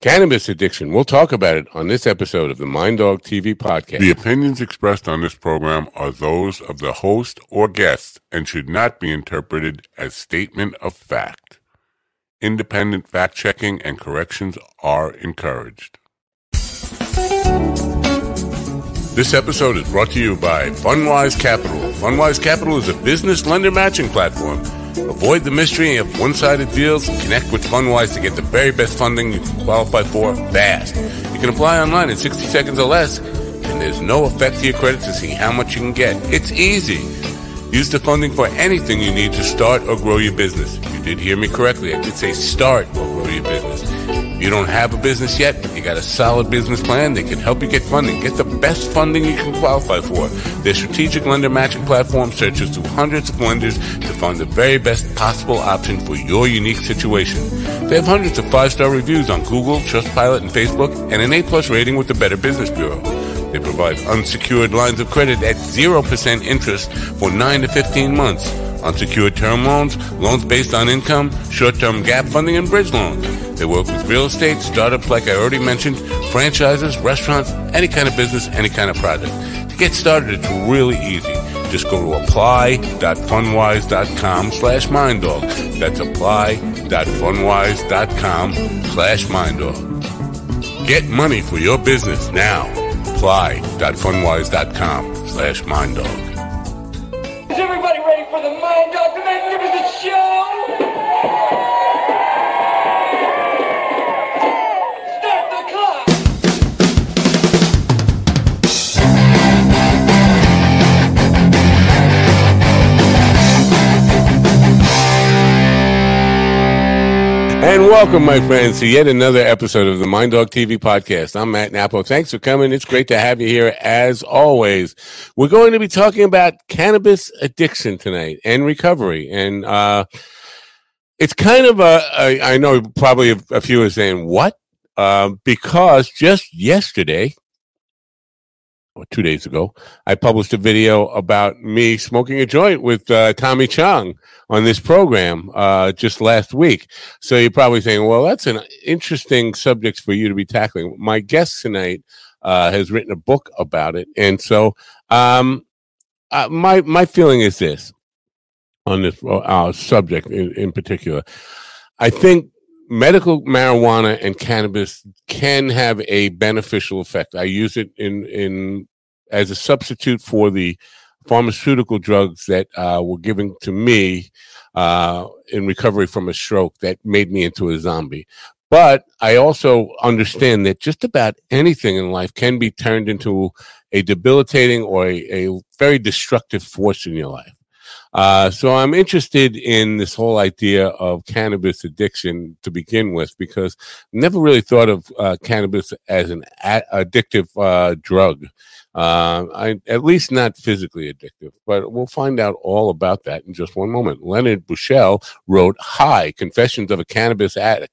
Cannabis addiction. We'll talk about it on this episode of the Mind Dog TV podcast. The opinions expressed on this program are those of the host or guest and should not be interpreted as statement of fact. Independent fact checking and corrections are encouraged. This episode is brought to you by Fundwise Capital. Fundwise Capital is a business lender matching platform Avoid the mystery of one-sided deals. Connect with Fundwise to get the very best funding you can qualify for fast. You can apply online in 60 seconds or less, and there's no effect to your credit to see how much you can get. It's easy. Use the funding for anything you need to start or grow your business. You did hear me correctly. I did say start or grow your business. You don't have a business yet, you got a solid business plan, they can help you get funding. Get the best funding you can qualify for. Their strategic lender matching platform searches through hundreds of lenders to find the very best possible option for your unique situation. They have hundreds of five-star reviews on Google, Trustpilot, and Facebook, and an A-plus rating with the Better Business Bureau. They provide unsecured lines of credit at 0% interest for 9 to 15 months. Unsecured term loans, loans based on income, short-term gap funding, and bridge loans. They work with real estate, startups like I already mentioned, franchises, restaurants, any kind of business, any kind of project. To get started, it's really easy. Just go to apply.fundwise.com slash minddog. That's apply.fundwise.com slash minddog. Get money for your business now. Apply.fundwise.com slash minddog. Is everybody ready for the Mind Dog the Magnificent Show? And welcome, my friends, to yet another episode of the Mind Dog TV podcast. I'm Matt Nappo. Thanks for coming. It's great to have you here as always. We're going to be talking about cannabis addiction tonight and recovery. And, uh, it's kind of a, a I know probably a, a few are saying, what? Um, because just yesterday, two days ago, I published a video about me smoking a joint with uh, Tommy Chong on this program uh, just last week. So you're probably saying, well, that's an interesting subject for you to be tackling. My guest tonight uh, has written a book about it. And so um, uh, my, my feeling is this on this uh, subject in, in particular. I think medical marijuana and cannabis can have a beneficial effect. I use it in in as a substitute for the pharmaceutical drugs that uh, were given to me uh, in recovery from a stroke that made me into a zombie. But I also understand that just about anything in life can be turned into a debilitating or a, a very destructive force in your life. Uh, so I'm interested in this whole idea of cannabis addiction to begin with, because I never really thought of uh, cannabis as an a- addictive uh, drug. Uh, I, at least not physically addictive, but we'll find out all about that in just one moment. Leonard Buschel wrote High Confessions of a Cannabis Addict.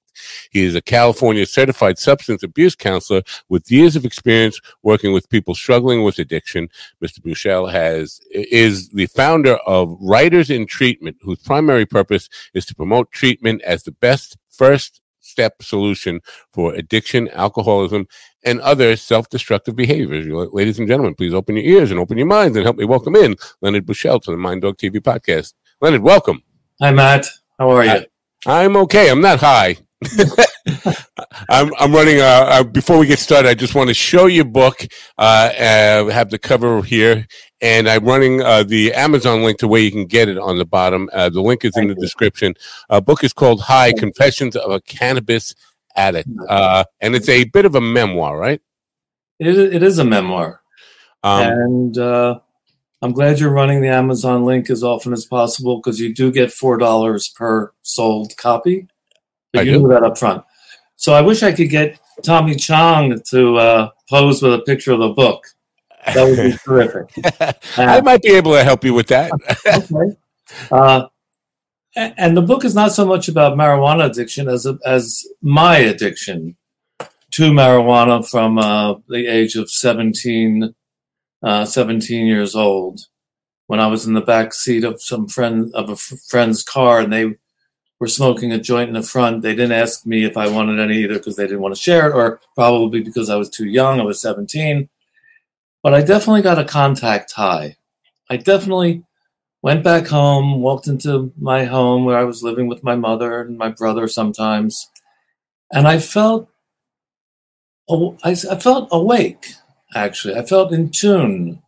He is a California certified substance abuse counselor with years of experience working with people struggling with addiction. Mr. Buschel has is the founder of Writers in Treatment, whose primary purpose is to promote treatment as the best first step solution for addiction, alcoholism, and other self-destructive behaviors. Ladies and gentlemen, please open your ears and open your minds and help me welcome in Leonard Buschel to the Mind Dog TV podcast. Leonard, welcome. Hi, Matt. How are you? I, am okay. I'm not high. I'm, I'm running. Uh, uh, before we get started, I just want to show you book. Uh, uh, have the cover here, and I'm running uh, the Amazon link to where you can get it on the bottom. Uh, the link is Thank in the you. description. Uh, book is called "High Confessions of a Cannabis Addict," uh, and it's a bit of a memoir, right? It, it is a memoir, Um, and uh, I'm glad you're running the Amazon link as often as possible because you do get four dollars per sold copy. But I you do. knew that up front. So I wish I could get Tommy Chong to uh, pose with a picture of the book. That would be terrific. I might be able to help you with that. okay. Uh, and the book is not so much about marijuana addiction as as my addiction to marijuana from uh, the age of 17, uh, 17 years old when I was in the back seat of some friend of a f- friend's car and they were smoking a joint in the front. They didn't ask me if I wanted any either because they didn't want to share it, or probably because I was too young. I was 17. But I definitely got a contact high. I definitely went back home, walked into my home where I was living with my mother and my brother sometimes, and I felt I, felt awake. Actually, I felt in tune.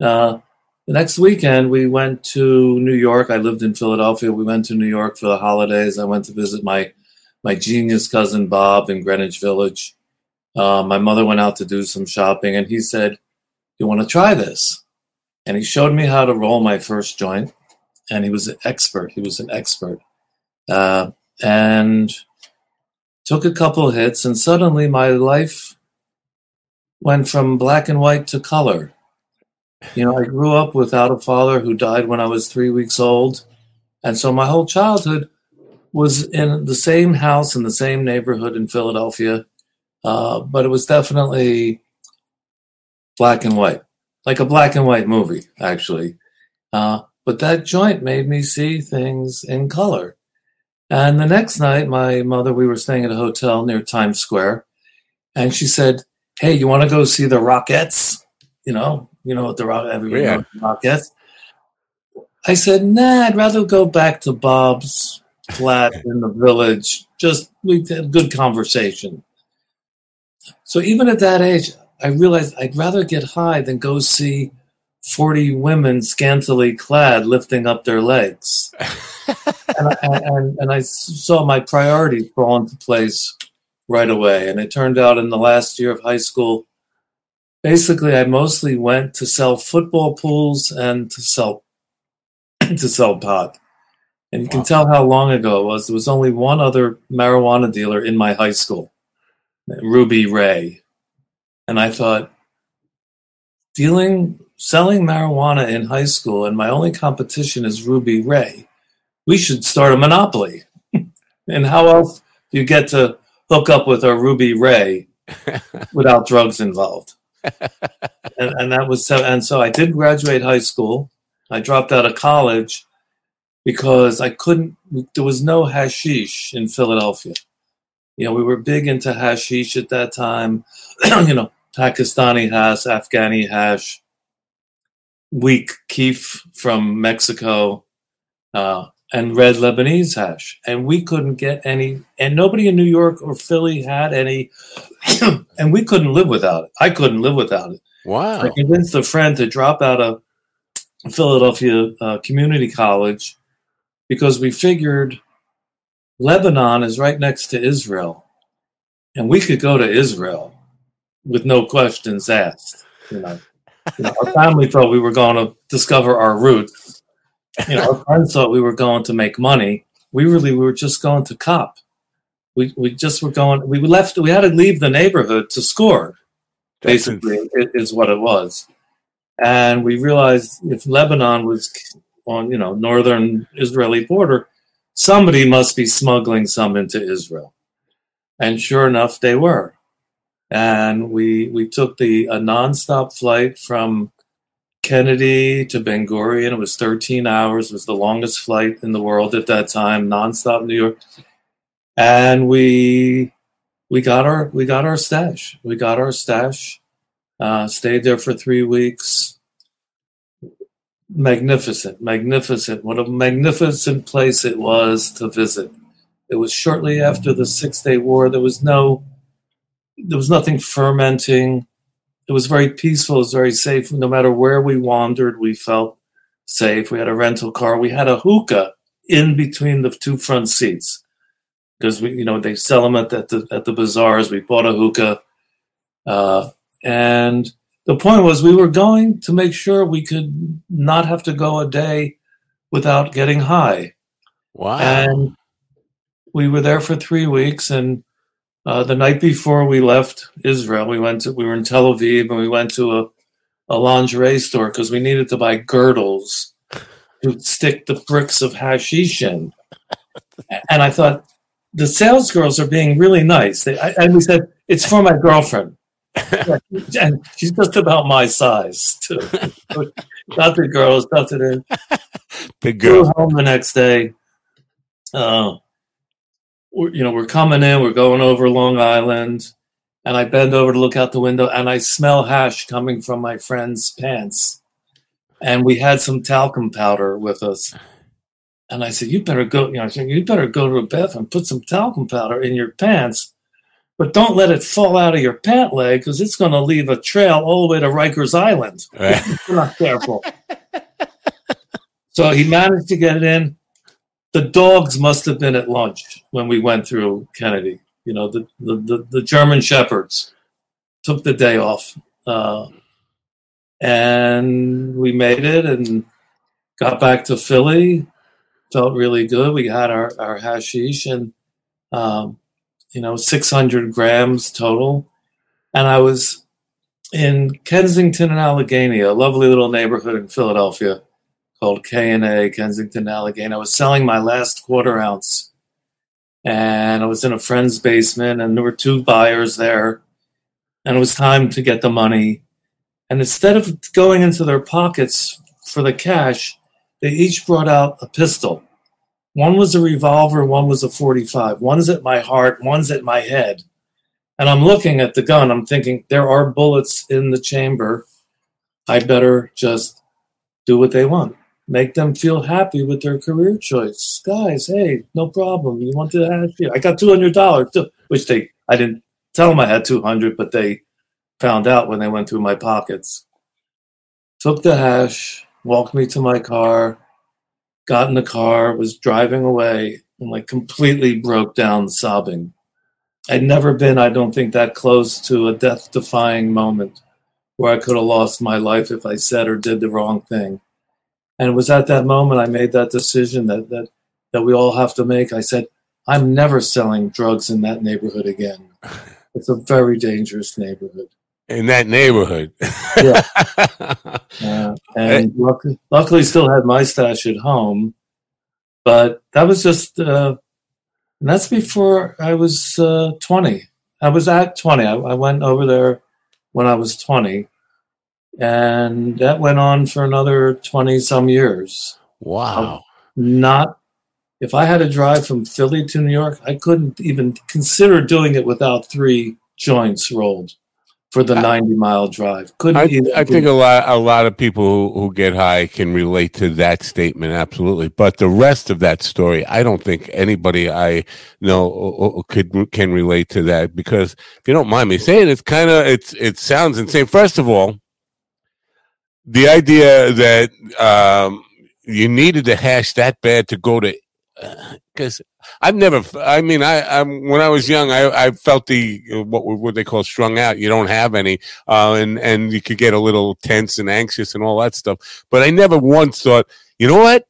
Uh, the next weekend, we went to New York. I lived in Philadelphia. We went to New York for the holidays. I went to visit my my genius cousin Bob in Greenwich Village. Uh, my mother went out to do some shopping, and he said, "You want to try this?" And he showed me how to roll my first joint. And he was an expert. He was an expert, uh, and took a couple hits, and suddenly my life went from black and white to color you know, I grew up without a father who died when I was three weeks old. And so my whole childhood was in the same house in the same neighborhood in Philadelphia. Uh, but it was definitely black and white, like a black and white movie, actually. Uh, but that joint made me see things in color. And the next night, my mother, we were staying at a hotel near Times Square, and she said, Hey, you want to go see the Rockettes? You know, you know what the rock everybody yeah. knows I said, nah, I'd rather go back to Bob's flat in the village. Just we had good conversation. So even at that age, I realized I'd rather get high than go see 40 women scantily clad lifting up their legs. and, I, and, and I saw my priorities fall into place right away. And it turned out in the last year of high school, basically I mostly went to sell football pools and to sell to sell pot. And you wow. can tell how long ago it was. There was only one other marijuana dealer in my high school, Ruby Ray. And I thought, dealing, selling marijuana in high school, and my only competition is Ruby Ray. We should start a monopoly. and how else do you get to hook up with a Ruby Ray without drugs involved? And, and that was so. And so I did graduate high school. I dropped out of college because I couldn't. There was no hashish in Philadelphia. You know, we were big into hashish at that time. you know, Pakistani hash, Afghani hash, weak keef from Mexico. Uh, and red Lebanese hash. And we couldn't get any, and nobody in New York or Philly had any, and we couldn't live without it. I couldn't live without it. Wow. I convinced a friend to drop out of Philadelphia uh, Community College because we figured Lebanon is right next to Israel. And we could go to Israel with no questions asked. You know, you know our family thought we were going to discover our roots you know, our friends thought we were going to make money. We really we were just going to cop. We we just were going. We left. We had to leave the neighborhood to score. Basically, is what it was. And we realized if Lebanon was on, you know, northern Israeli border, somebody must be smuggling some into Israel. And sure enough, they were. And we we took the a nonstop flight from Kennedy to. It was 13 hours. It was the longest flight in the world at that time, nonstop New York. And we we got our we got our stash. We got our stash. Uh, stayed there for three weeks. Magnificent, magnificent. What a magnificent place it was to visit. It was shortly after the Six Day War. There was no, there was nothing fermenting it was very peaceful. It was very safe. No matter where we wandered, we felt safe. We had a rental car. We had a hookah in between the two front seats because we, you know, they sell them at the, at the, at the bazaars. We bought a hookah, uh, and the point was we were going to make sure we could not have to go a day without getting high. Wow! And we were there for three weeks, and uh, the night before we left Israel, we went to we were in Tel Aviv and we went to a, a lingerie store because we needed to buy girdles to stick the bricks of hashish in. And I thought the sales girls are being really nice. They, I, and we said it's for my girlfriend, and she's just about my size too. got the girls, to the big girl. home the next day, uh, you know, we're coming in, we're going over Long Island, and I bend over to look out the window, and I smell hash coming from my friend's pants, and we had some talcum powder with us. And I said, "You better go. You know, I said, you better go to the bathroom, put some talcum powder in your pants, but don't let it fall out of your pant leg because it's going to leave a trail all the way to Rikers Island. Right. you're not careful." so he managed to get it in. The dogs must have been at lunch when we went through Kennedy. You know, the the, the, the German shepherds took the day off, uh, and we made it and got back to Philly felt really good. We had our, our hashish and, um, you know, 600 grams total. And I was in Kensington and Allegheny, a lovely little neighborhood in Philadelphia called K&A, Kensington, Allegheny. I was selling my last quarter ounce and I was in a friend's basement and there were two buyers there and it was time to get the money. And instead of going into their pockets for the cash, they each brought out a pistol. One was a revolver, one was a 45. One's at my heart, one's at my head. And I'm looking at the gun. I'm thinking, there are bullets in the chamber. I better just do what they want. Make them feel happy with their career choice. Guys, hey, no problem. You want to ask you? I got $200 too, which they, I didn't tell them I had 200, but they found out when they went through my pockets. Took the hash, walked me to my car, got in the car, was driving away, and like completely broke down sobbing. I'd never been, I don't think, that close to a death defying moment where I could have lost my life if I said or did the wrong thing. And it was at that moment I made that decision that that, that we all have to make. I said, I'm never selling drugs in that neighborhood again. It's a very dangerous neighborhood in that neighborhood. yeah. Uh, and luckily, luckily, still had my stash at home. But that was just, uh, and that's before I was uh, 20. I was at 20. I, I went over there when I was 20. And that went on for another 20 some years. Wow. Um, not, if I had to drive from Philly to New York, I couldn't even consider doing it without three joints rolled for the 90 mile drive. Couldn't I, even I think a lot a lot of people who, who get high can relate to that statement absolutely. But the rest of that story, I don't think anybody I know uh, uh, could can relate to that because if you don't mind me saying, it's kind of it's it sounds insane. First of all, the idea that um, you needed to hash that bad to go to because I've never. I mean, I, I'm, when I was young, I, I felt the what what they call strung out. You don't have any, uh, and and you could get a little tense and anxious and all that stuff. But I never once thought, you know what?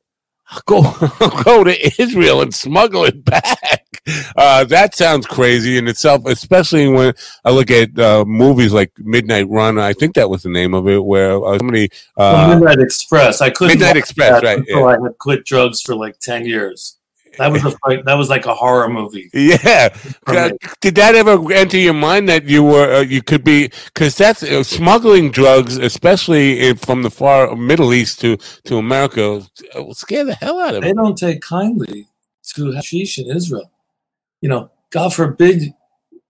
Go go to Israel and smuggle it back. Uh, that sounds crazy in itself, especially when I look at uh, movies like Midnight Run. I think that was the name of it, where uh, somebody well, Midnight Express. I couldn't Midnight Express, right? Yeah. I had quit drugs for like ten years. That was a like, that was like a horror movie. Yeah. Did that ever enter your mind that you were uh, you could be because that's uh, smuggling drugs, especially from the far Middle East to to America, will scare the hell out of them. They them. don't take kindly to hashish in Israel. You know, God forbid,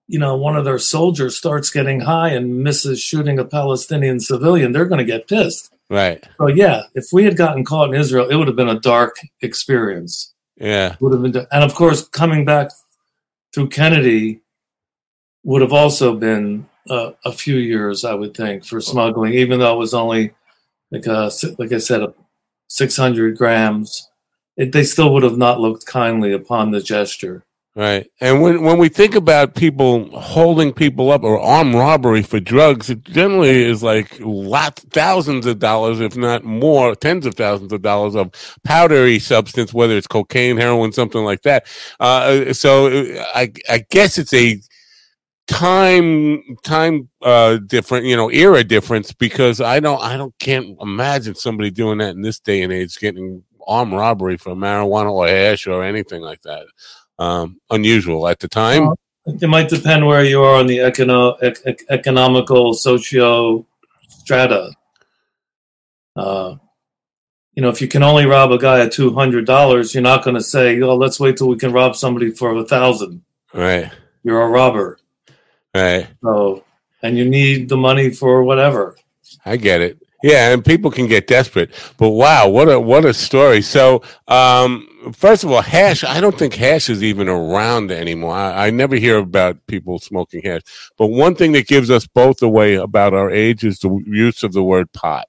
you know, one of their soldiers starts getting high and misses shooting a Palestinian civilian. They're going to get pissed. Right. So yeah, if we had gotten caught in Israel, it would have been a dark experience. Yeah. would have been, and of course, coming back through Kennedy would have also been uh, a few years, I would think, for smuggling, even though it was only like a, like I said, a 600 grams. It, they still would have not looked kindly upon the gesture. Right. And when, when we think about people holding people up or armed robbery for drugs, it generally is like lots, thousands of dollars, if not more, tens of thousands of dollars of powdery substance, whether it's cocaine, heroin, something like that. Uh, so I, I guess it's a time, time, uh, different, you know, era difference because I don't, I don't, can't imagine somebody doing that in this day and age, getting armed robbery for marijuana or hash or anything like that um, unusual at the time. Well, it might depend where you are on the econo- ec- economical socio strata. Uh, you know, if you can only rob a guy at two hundred dollars, you're not going to say, "Oh, let's wait till we can rob somebody for a thousand. Right. You're a robber, Right. so and you need the money for whatever. I get it. Yeah, and people can get desperate. But wow, what a what a story. So, um, first of all, hash. I don't think hash is even around anymore. I, I never hear about people smoking hash. But one thing that gives us both away about our age is the use of the word pot.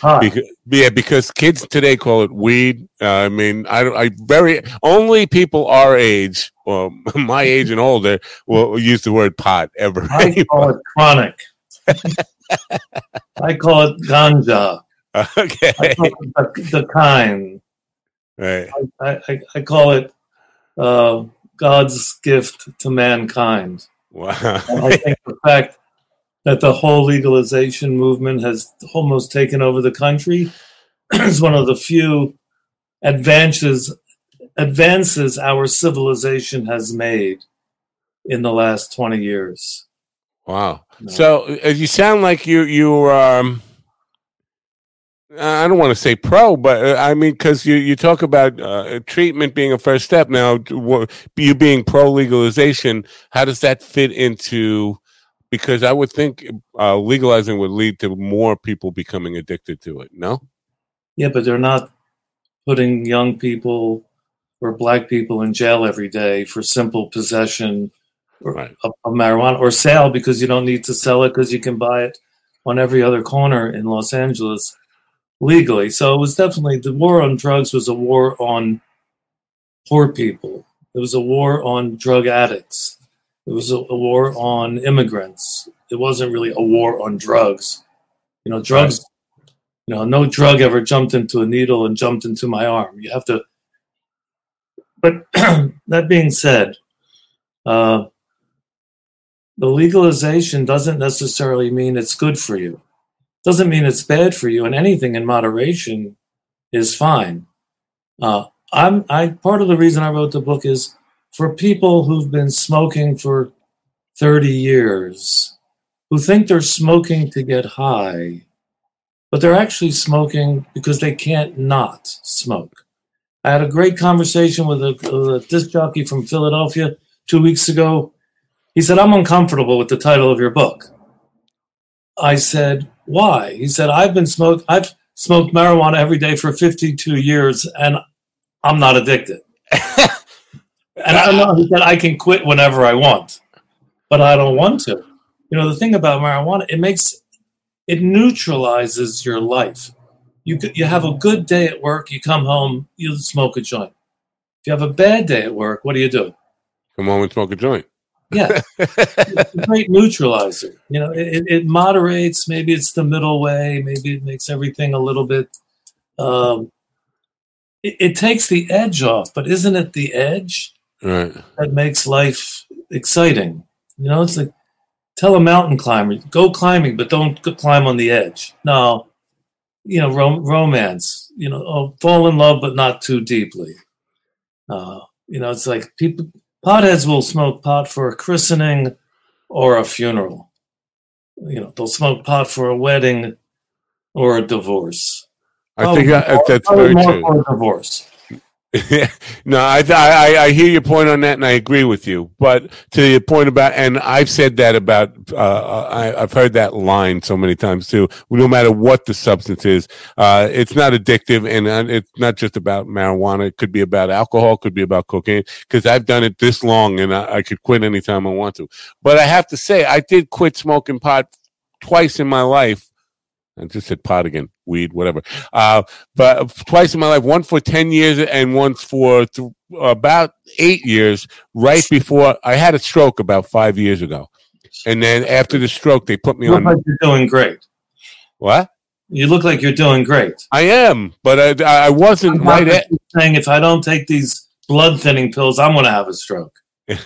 Huh. Because, yeah, because kids today call it weed. Uh, I mean, I, don't- I very only people our age, well, my age and older, will use the word pot ever. I call it chronic. I call it ganja. I okay, call it the, the kind. right. I, I, I call it uh, God's gift to mankind. Wow. And I think the fact that the whole legalization movement has almost taken over the country is one of the few advances advances our civilization has made in the last 20 years. Wow. No. So uh, you sound like you you um I don't want to say pro, but uh, I mean because you you talk about uh, treatment being a first step. Now, you being pro legalization, how does that fit into? Because I would think uh, legalizing would lead to more people becoming addicted to it. No. Yeah, but they're not putting young people or black people in jail every day for simple possession or, Right. of, of marijuana or sale because you don't need to sell it because you can buy it on every other corner in Los Angeles legally. So it was definitely the war on drugs was a war on poor people. It was a war on drug addicts. It was a, a war on immigrants. It wasn't really a war on drugs. You know, drugs you know, no drug ever jumped into a needle and jumped into my arm. You have to. But that being said, uh, the legalization doesn't necessarily mean it's good for you. Doesn't mean it's bad for you, and anything in moderation is fine. Uh, I'm I part of the reason I wrote the book is for people who've been smoking for 30 years, who think they're smoking to get high but they're actually smoking because they can't not smoke. I had a great conversation with a, a disc jockey from Philadelphia two weeks ago. He said, I'm uncomfortable with the title of your book. I said, Why? He said, I've been smoked, I've smoked marijuana every day for 52 years and I'm not addicted. and I know he said, I can quit whenever I want, but I don't want to. You know, the thing about marijuana, it makes it neutralizes your life. You you have a good day at work, you come home, you smoke a joint. If you have a bad day at work, what do you do? Come home and smoke a joint. Yeah, it's a great neutralizer. You know, it, it- moderates. Maybe it's the middle way. Maybe it makes everything a little bit. Um, it, it takes the edge off, but isn't it the edge Right. that makes life exciting? You know, it's like tell a mountain climber, go climbing, but don't climb on the edge. No, you know, rom- romance. You know, oh, fall in love, but not too deeply. Uh, you know, it's like people potheads will smoke pot for a christening or a funeral. You know, they'll smoke pot for a wedding or a divorce. I think that, that's very more true. for a divorce. no, I, I I hear your point on that, and I agree with you. But to your point about, and I've said that about, uh, I, I've heard that line so many times too. No matter what the substance is, uh, it's not addictive, and it's not just about marijuana. It could be about alcohol, it could be about cocaine. Because I've done it this long, and I, I could quit anytime I want to. But I have to say, I did quit smoking pot twice in my life. I just said pot again, weed, whatever. Uh, but twice in my life, one for 10 years and once for th- about eight years, right before I had a stroke about five years ago. And then after the stroke, they put me You look on like you're doing great. what? You look like you're doing great. I am, but I, I wasn't I'm right at. saying if I don't take these blood thinning pills, I'm going to have a stroke.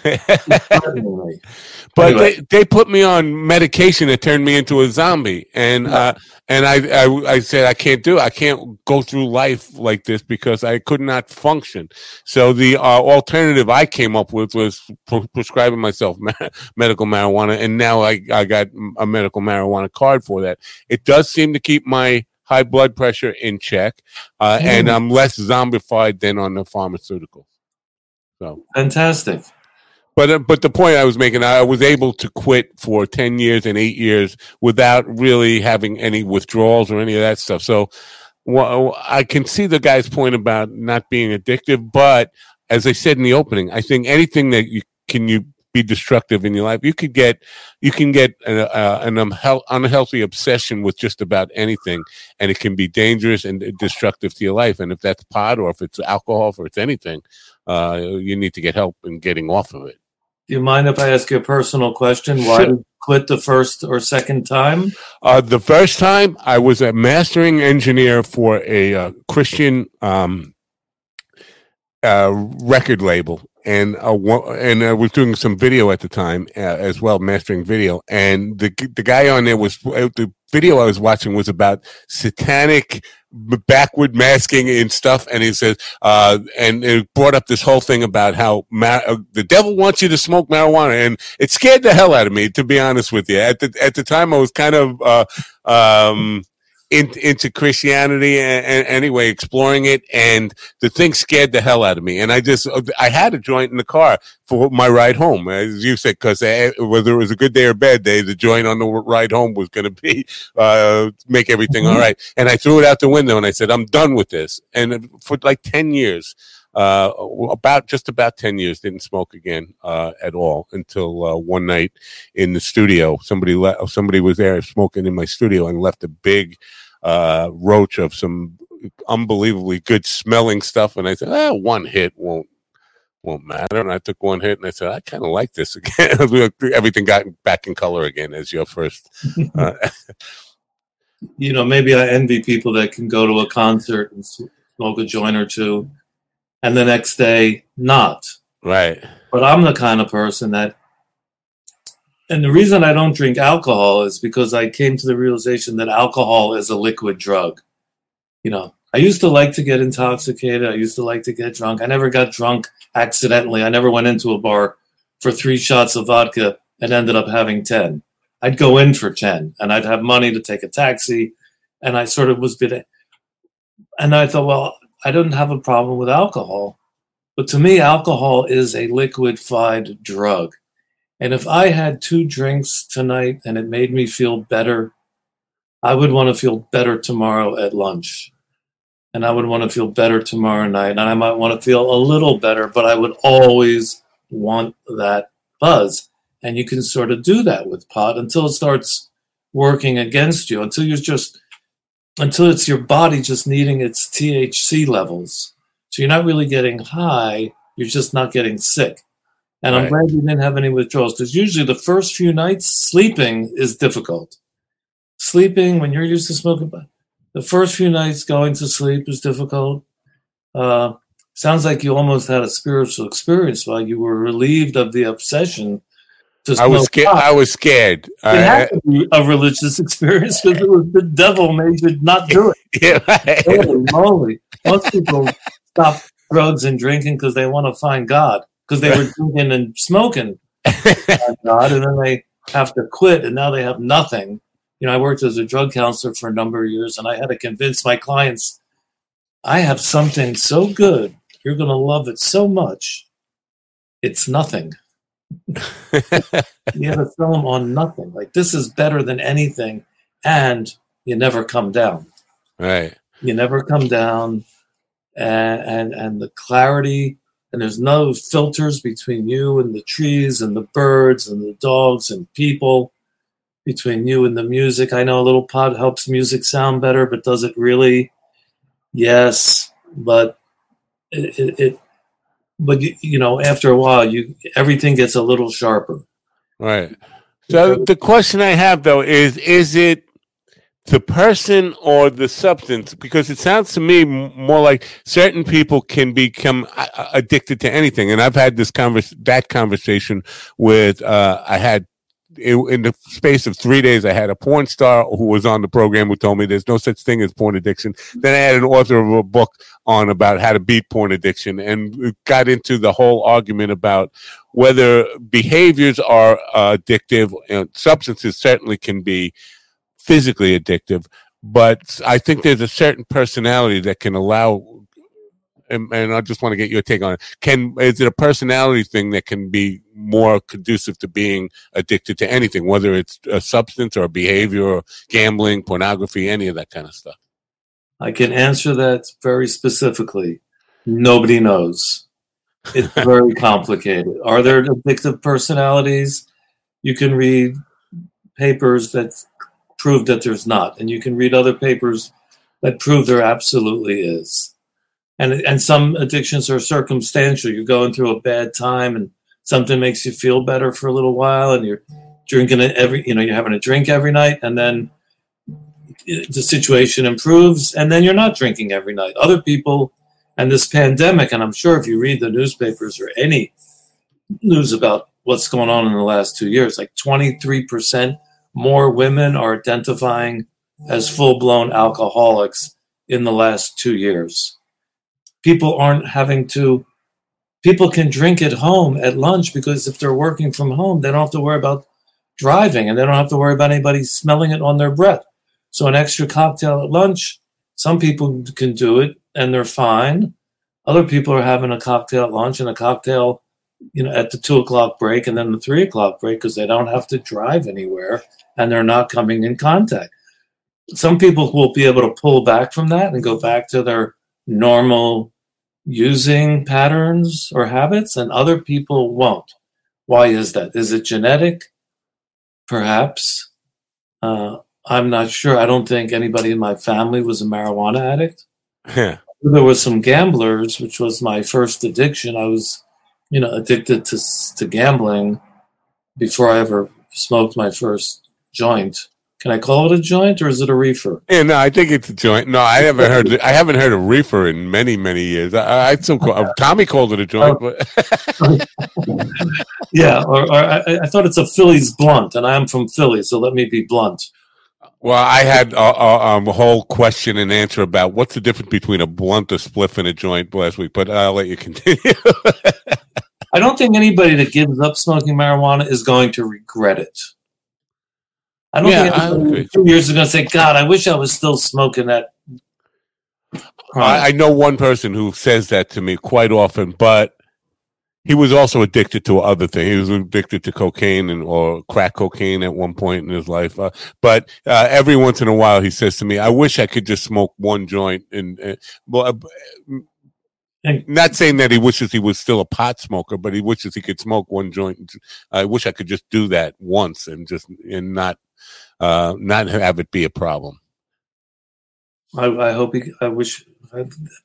But Anyway. they, they put me on medication that turned me into a zombie and uh and I, I i said i can't do it i can't go through life like this because i could not function so the uh, alternative i came up with was pre- prescribing myself ma- medical marijuana and now i i got a medical marijuana card for that it does seem to keep my high blood pressure in check, uh, mm. and I'm less zombified than on the pharmaceutical. So fantastic. But uh, but the point I was making, I was able to quit for ten years and eight years without really having any withdrawals or any of that stuff. So well, I can see the guy's point about not being addictive, but as I said in the opening, I think anything that you can you be destructive in your life. You could get you can get a, a, an unhealthy obsession with just about anything, and it can be dangerous and destructive to your life. And if that's pot or if it's alcohol or it's anything, uh, you need to get help in getting off of it. Do you mind if I ask you a personal question? Why sure. did you quit the first or second time? Uh, the first time, I was a mastering engineer for a uh, Christian um, uh, record label and uh, and I was doing some video at the time uh, as well, mastering video. And the the guy on there was uh, the video I was watching was about satanic backward masking and stuff. And he says, uh, and it brought up this whole thing about how ma- uh, the devil wants you to smoke marijuana, and it scared the hell out of me, to be honest with you. At the at the time, I was kind of. Uh, um, in, into Christianity and, and, anyway, exploring it. And the thing scared the hell out of me. And I just, I had a joint in the car for my ride home, as you said, because eh, whether it was a good day or bad day, the joint on the ride home was going to be, uh, make everything all mm-hmm. right. And I threw it out the window and I said, I'm done with this. And for like 10 years, uh, about just about 10 years didn't smoke again uh, at all until uh, one night in the studio somebody le- somebody was there smoking in my studio and left a big uh, roach of some unbelievably good smelling stuff. And I said, ah, one hit won't won't matter. And I took one hit and I said, I kind of like this again. Everything got back in color again as your first. Uh, you know, maybe I envy people that can go to a concert and smoke a joint or two and the next day not. Right. But I'm the kind of person that and the reason I don't drink alcohol is because I came to the realization that alcohol is a liquid drug. You know, I used to like to get intoxicated. I used to like to get drunk. I never got drunk accidentally. I never went into a bar for three shots of vodka and ended up having 10. I'd go in for 10 and I'd have money to take a taxi. And I sort of was bit, and I thought, well, I didn't have a problem with alcohol. But to me, alcohol is a liquefied drug. And if I had two drinks tonight and it made me feel better, I would want to feel better tomorrow at lunch. And I would want to feel better tomorrow night. And I might want to feel a little better, but I would always want that buzz. And you can sort of do that with pot until it starts working against you, until you're just, until it's your body just needing its THC levels. So you're not really getting high, you're just not getting sick. And right. I'm glad you didn't have any withdrawals because usually the first few nights sleeping is difficult. Sleeping when you're used to smoking, the first few nights going to sleep is difficult. Uh, sounds like you almost had a spiritual experience while you were relieved of the obsession. I was scared. I was scared. It I, had to be a religious experience because it was the devil made you not do it. yeah, right. Holy moly! Most people stop drugs and drinking because they want to find God because they were drinking and smoking. God, and then they have to quit, and now they have nothing. You know, I worked as a drug counselor for a number of years, and I had to convince my clients, I have something so good, you're going to love it so much. It's nothing. You have sell them on nothing. Like this is better than anything, and you never come down. Right. You never come down, and and, and the clarity and there's no filters between you and the trees and the birds and the dogs and people between you and the music i know a little pod helps music sound better but does it really yes but it, it, it but you, you know after a while you everything gets a little sharper. Right. So the question i have though is is it the person or the substance? Because it sounds to me more like certain people can become uh, uh, addicted to anything. And i've had this convers that conversation with uh, i had in the space of three days, I had a porn star who was on the program who told me there's no such thing as porn addiction. Then I had an author of a book on about how to beat porn addiction and got into the whole argument about whether behaviors are uh, addictive and substances certainly can be physically addictive. but I think there's a certain personality that can allow. And, and I just want to get your take on it. Can is it a personality thing that can be more conducive to being addicted to anything, whether it's a substance or a behavior or gambling, pornography, any of that kind of stuff? I can answer that very specifically. Nobody knows. It's very complicated. Are there addictive personalities? You can read papers that prove that there's not, and you can read other papers that prove there absolutely is. And and some addictions are circumstantial. You're going through a bad time, and something makes you feel better for a little while, and you're drinking it every, you know, you're having a drink every night, and then the situation improves, and then you're not drinking every night. Other people, and this pandemic, and I'm sure if you read the newspapers or any news about what's going on in the last two years, like 23% more women are identifying as full blown alcoholics in the last two years. People aren't having to, people can drink at home at lunch because if they're working from home, they don't have to worry about driving and they don't have to worry about anybody smelling it on their breath. So, an extra cocktail at lunch, some people can do it and they're fine. Other people are having a cocktail at lunch and a cocktail, you know, at the two o'clock break and then the three o'clock break because they don't have to drive anywhere and they're not coming in contact. Some people will be able to pull back from that and go back to their normal using patterns or habits, and other people won't. Why is that? Is it genetic? Perhaps. Uh, I'm not sure. I don't think anybody in my family was a marijuana addict. Yeah. There was some gamblers, which was my first addiction. I was, you know, addicted to to gambling before I ever smoked my first joint. Can I call it a joint or is it a reefer? Yeah, no, I think it's a joint. No, I haven't heard. I haven't heard a reefer in many, many years. I, I still call, Tommy called it a joint, but yeah. Or, or I, I, thought it's a Philly's blunt, and I'm from Philly, so let me be blunt. Well, I had a, a, um, a, whole question and answer about what's the difference between a blunt, a spliff, and a joint last week, but I'll let you continue. I don't think anybody that gives up smoking marijuana is going to regret it. I don't yeah, think two years ago say, God, I wish I was still smoking that. I, I know one person who says that to me quite often, but he was also addicted to other things. He was addicted to cocaine and or crack cocaine at one point in his life. Uh, but uh, every once in a while, he says to me, "I wish I could just smoke one joint." And uh, well, not saying that he wishes he was still a pot smoker, but he wishes he could smoke one joint. I wish I could just do that once and just and not uh, not have it be a problem. I, I hope he. I wish,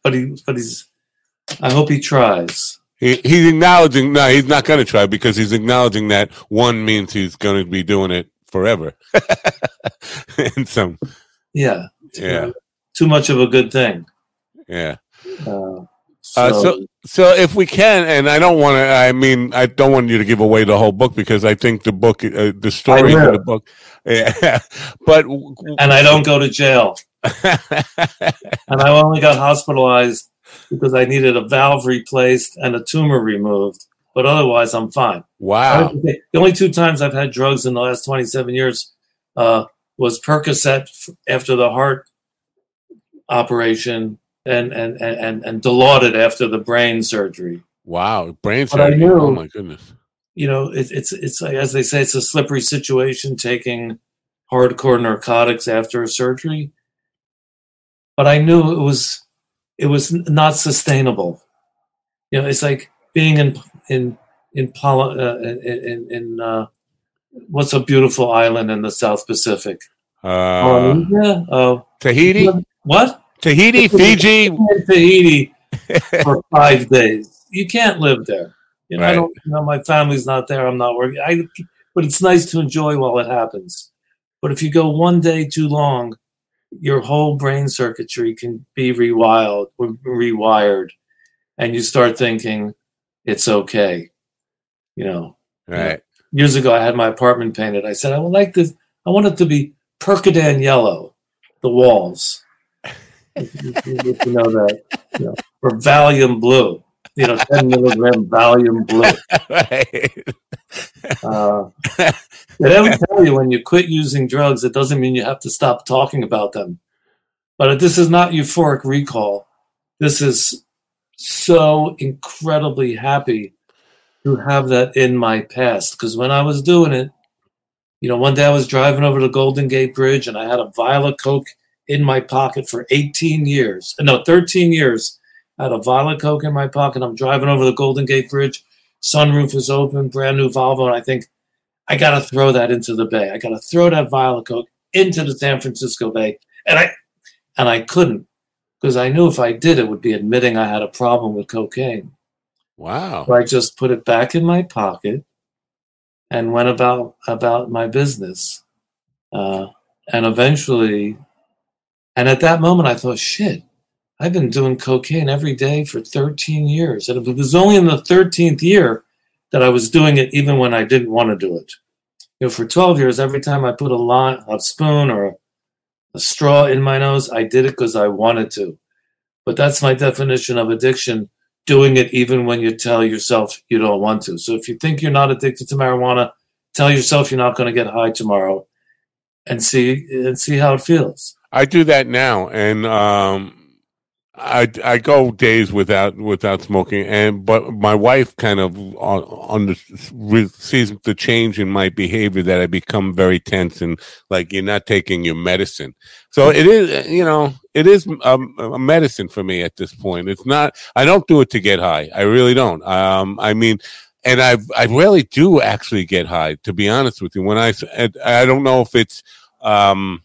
but he. But he's. I hope he tries. He, he's acknowledging. No, he's not going to try because he's acknowledging that one means he's going to be doing it forever. and some. Yeah. Yeah. Too much of a good thing. Yeah. Uh, so, uh, so, so if we can, and I don't want to. I mean, I don't want you to give away the whole book because I think the book, uh, the story of the book, yeah. But and I don't go to jail, and I only got hospitalized because I needed a valve replaced and a tumor removed. But otherwise, I'm fine. Wow. The only two times I've had drugs in the last 27 years uh, was Percocet after the heart operation and and and and Dilaudid after the brain surgery. Wow, brain surgery! Knew, oh my goodness! You know, it, it's it's as they say, it's a slippery situation taking hardcore narcotics after a surgery. But I knew it was it was not sustainable. You know, it's like being in in in uh, in, in uh, what's a beautiful island in the South Pacific? Uh, uh, Tahiti. What? Tahiti, Fiji, Tahiti for five days. You can't live there. You know, right. I don't. You know, my family's not there. I'm not working. I, but it's nice to enjoy while it happens. But if you go one day too long, your whole brain circuitry can be rewired, rewired, and you start thinking it's okay. You know, right? Years ago, I had my apartment painted. I said I would like this. I want it to be Percodan yellow, the walls you, know that, you know, or Valium Blue, you know, 10 milligram Valium Blue. Right. Uh, they don't tell you when you quit using drugs, it doesn't mean you have to stop talking about them. But this is not euphoric recall. This is so incredibly happy to have that in my past. Because when I was doing it, you know, one day I was driving over the Golden Gate Bridge and I had a vial of Coke in my pocket for 18 years. No, 13 years. I had a vial of Coke in my pocket. I'm driving over the Golden Gate Bridge. Sunroof is open, brand new Volvo. And I think, I got to throw that into the bay. I got to throw that vial of Coke into the San Francisco Bay. And I, and I couldn't because I knew if I did, it would be admitting I had a problem with cocaine. Wow. So I just put it back in my pocket and went about about my business. Uh, and eventually, and at that moment, I thought, shit, I've been doing cocaine every day for 13 years. And it was only in the 13th year that I was doing it, even when I didn't want to do it. You know, for 12 years, every time I put a, line, a spoon or a, a straw in my nose, I did it because I wanted to. But that's my definition of addiction doing it even when you tell yourself you don't want to. So if you think you're not addicted to marijuana, tell yourself you're not going to get high tomorrow and see and see how it feels. I do that now and um I, I go days without without smoking, and but my wife kind of on, on the, sees the change in my behavior that I become very tense and like you're not taking your medicine. So it is, you know, it is um, a medicine for me at this point. It's not. I don't do it to get high. I really don't. Um, I mean, and I I really do actually get high. To be honest with you, when I I don't know if it's um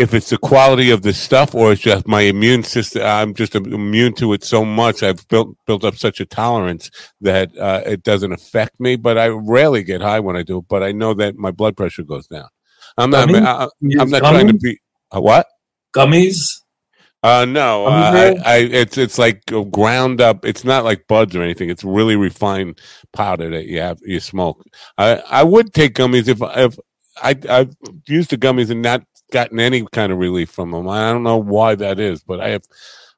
if it's the quality of the stuff or it's just my immune system i'm just immune to it so much. I've built built up such a tolerance that uh, it doesn't affect me but i rarely get high when i do but i know that my blood pressure goes down. I'm not? I, am not trying to be uh, what? Gummies? Uh no uh, I, I it's it's like ground up it's not like buds or anything. It's really refined powder that you have you smoke. I i would take gummies if if I, I've used the gummies and not gotten any kind of relief from them. I don't know why that is, but I have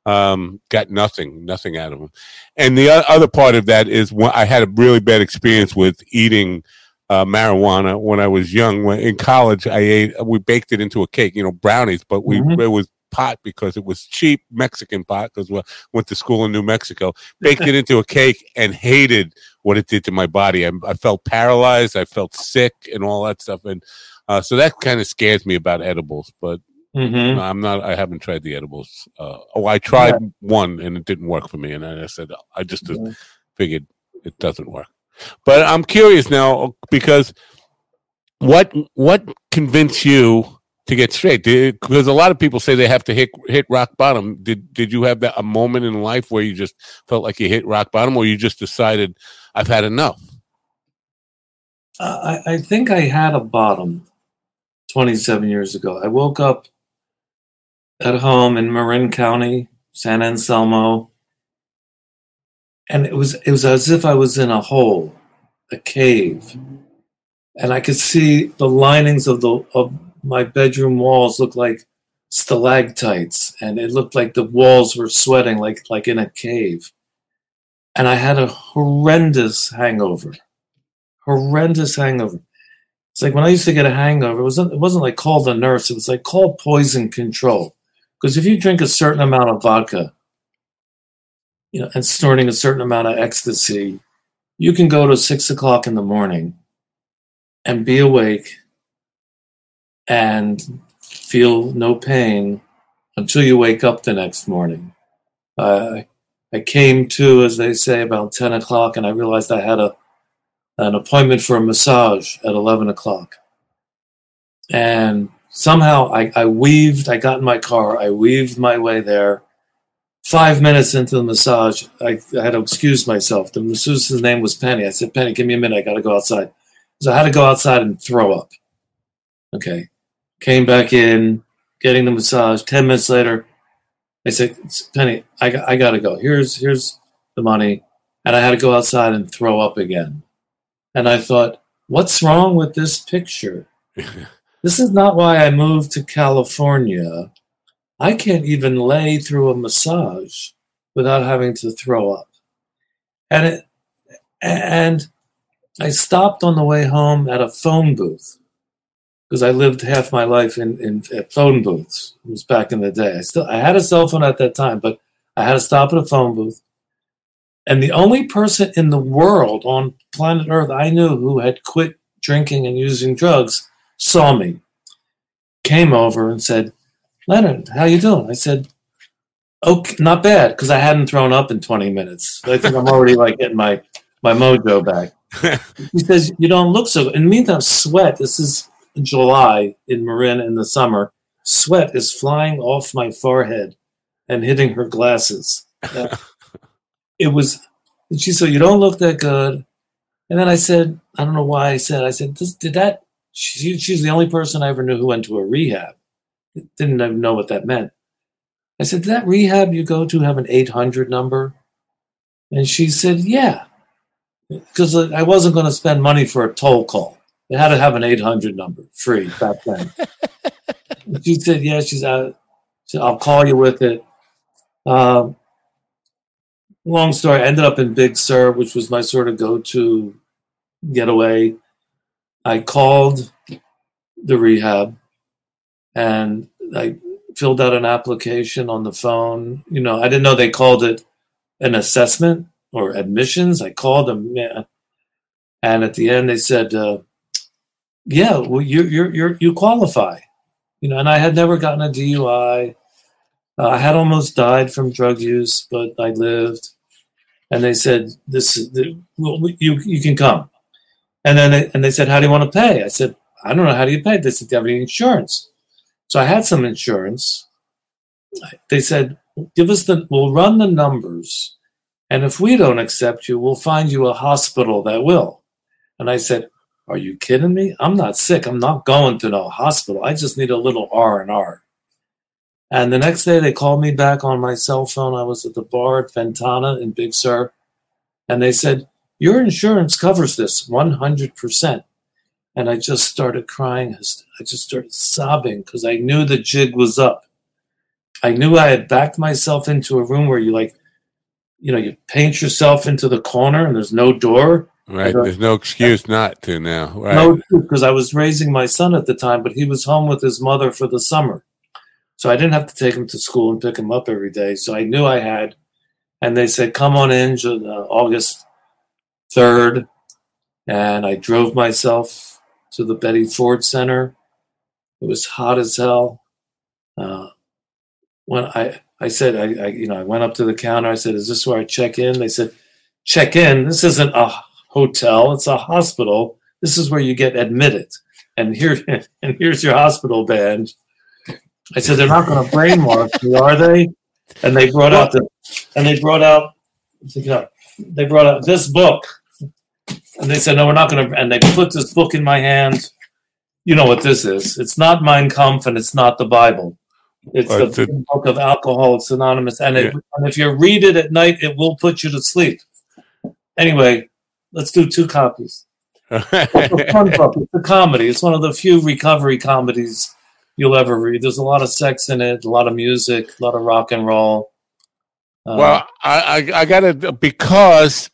um, got nothing, nothing out of them. And the other part of that is when I had a really bad experience with eating uh, marijuana when I was young. When in college, I ate we baked it into a cake, you know, brownies, but we mm-hmm. it was pot because it was cheap Mexican pot because we went to school in New Mexico. Baked it into a cake and hated what it did to my body. I, I felt paralyzed. I felt sick and all that stuff. And uh, so that kind of scares me about edibles, but mm-hmm. I'm not. I haven't tried the edibles. Uh, oh, I tried yeah. one and it didn't work for me, and I said I just mm-hmm. figured it doesn't work. But I'm curious now because what what convinced you to get straight? Because a lot of people say they have to hit hit rock bottom. Did did you have that a moment in life where you just felt like you hit rock bottom, or you just decided I've had enough? Uh, I, I think I had a bottom 27 years ago. I woke up at home in Marin County, San Anselmo, and it was it was as if I was in a hole, a cave, and I could see the linings of the of my bedroom walls look like stalactites, and it looked like the walls were sweating like like in a cave, and I had a horrendous hangover, horrendous hangover. It's like when I used to get a hangover, it wasn't it wasn't like call the nurse. It was like call poison control. Because if you drink a certain amount of vodka, you know, and snorting a certain amount of ecstasy, you can go to six o'clock in the morning and be awake and feel no pain until you wake up the next morning. Uh, I came to, as they say, about 10 o'clock, and I realized I had a an appointment for a massage at 11 o'clock. And somehow I, I weaved, I got in my car, I weaved my way there. Five minutes into the massage, I, I had to excuse myself. The masseuse's name was Penny. I said, Penny, give me a minute, I got to go outside. So I had to go outside and throw up. Okay. Came back in, getting the massage. 10 minutes later, I said, Penny, I, I got to go. Here's, here's the money. And I had to go outside and throw up again. And I thought, what's wrong with this picture? this is not why I moved to California. I can't even lay through a massage without having to throw up. And it, and I stopped on the way home at a phone booth because I lived half my life in, in at phone booths. It was back in the day. I still I had a cell phone at that time, but I had to stop at a phone booth. And the only person in the world on planet Earth I knew who had quit drinking and using drugs saw me, came over and said, Leonard, how you doing? I said, okay, not bad, because I hadn't thrown up in 20 minutes. I think I'm already like getting my, my mojo back. he says, you don't look so good. In the meantime, sweat, this is July in Marin in the summer, sweat is flying off my forehead and hitting her glasses. Uh, it was, she said, you don't look that good. And then I said, I don't know why I said, I said, did that, she, she's the only person I ever knew who went to a rehab. Didn't even know what that meant. I said, did that rehab you go to have an 800 number? And she said, yeah, because I wasn't going to spend money for a toll call. They had to have an 800 number free back then. she said, yeah, she's out. She said, I'll call you with it. Um, long story, I ended up in Big Sur, which was my sort of go to getaway. I called the rehab and I filled out an application on the phone. You know, I didn't know they called it an assessment or admissions. I called them, yeah. and at the end they said, uh, "Yeah, well, you you you you qualify." You know, and I had never gotten a DUI. Uh, I had almost died from drug use, but I lived. And they said, "This, the, well, you you can come." And then they, and they said, "How do you want to pay?" I said, "I don't know. How do you pay?" They said, "Do you have any insurance?" So I had some insurance. They said, "Give us the. We'll run the numbers, and if we don't accept you, we'll find you a hospital that will." And I said, "Are you kidding me? I'm not sick. I'm not going to no hospital. I just need a little R and R." And the next day, they called me back on my cell phone. I was at the bar at Ventana in Big Sur, and they said, "Your insurance covers this 100 percent." And I just started crying. I just started sobbing because I knew the jig was up. I knew I had backed myself into a room where you like, you know, you paint yourself into the corner and there's no door. Right. There's no excuse not to now. Right. No, because I was raising my son at the time, but he was home with his mother for the summer. So I didn't have to take him to school and pick him up every day. So I knew I had. And they said, come on in uh, August 3rd. And I drove myself to the Betty Ford Center. It was hot as hell. Uh, when I, I said, I, I, you know, I went up to the counter. I said, is this where I check in? They said, check in. This isn't a hotel. It's a hospital. This is where you get admitted. And here, and here's your hospital badge. I said, they're not going to brainwash me, are they? And they brought out the, and they brought out, they brought out this book. And they said, no, we're not going to, and they put this book in my hand. You know what this is. It's not Mein Kampf and it's not the Bible. It's the book of Alcoholics Anonymous. And, it, Yeah. and if you read it at night, it will put you to sleep. Anyway, let's do two copies. It's a fun book. It's a comedy. It's one of the few recovery comedies you'll ever read. There's a lot of sex in it, a lot of music, a lot of rock and roll. Uh, Well, I, I, I got it because,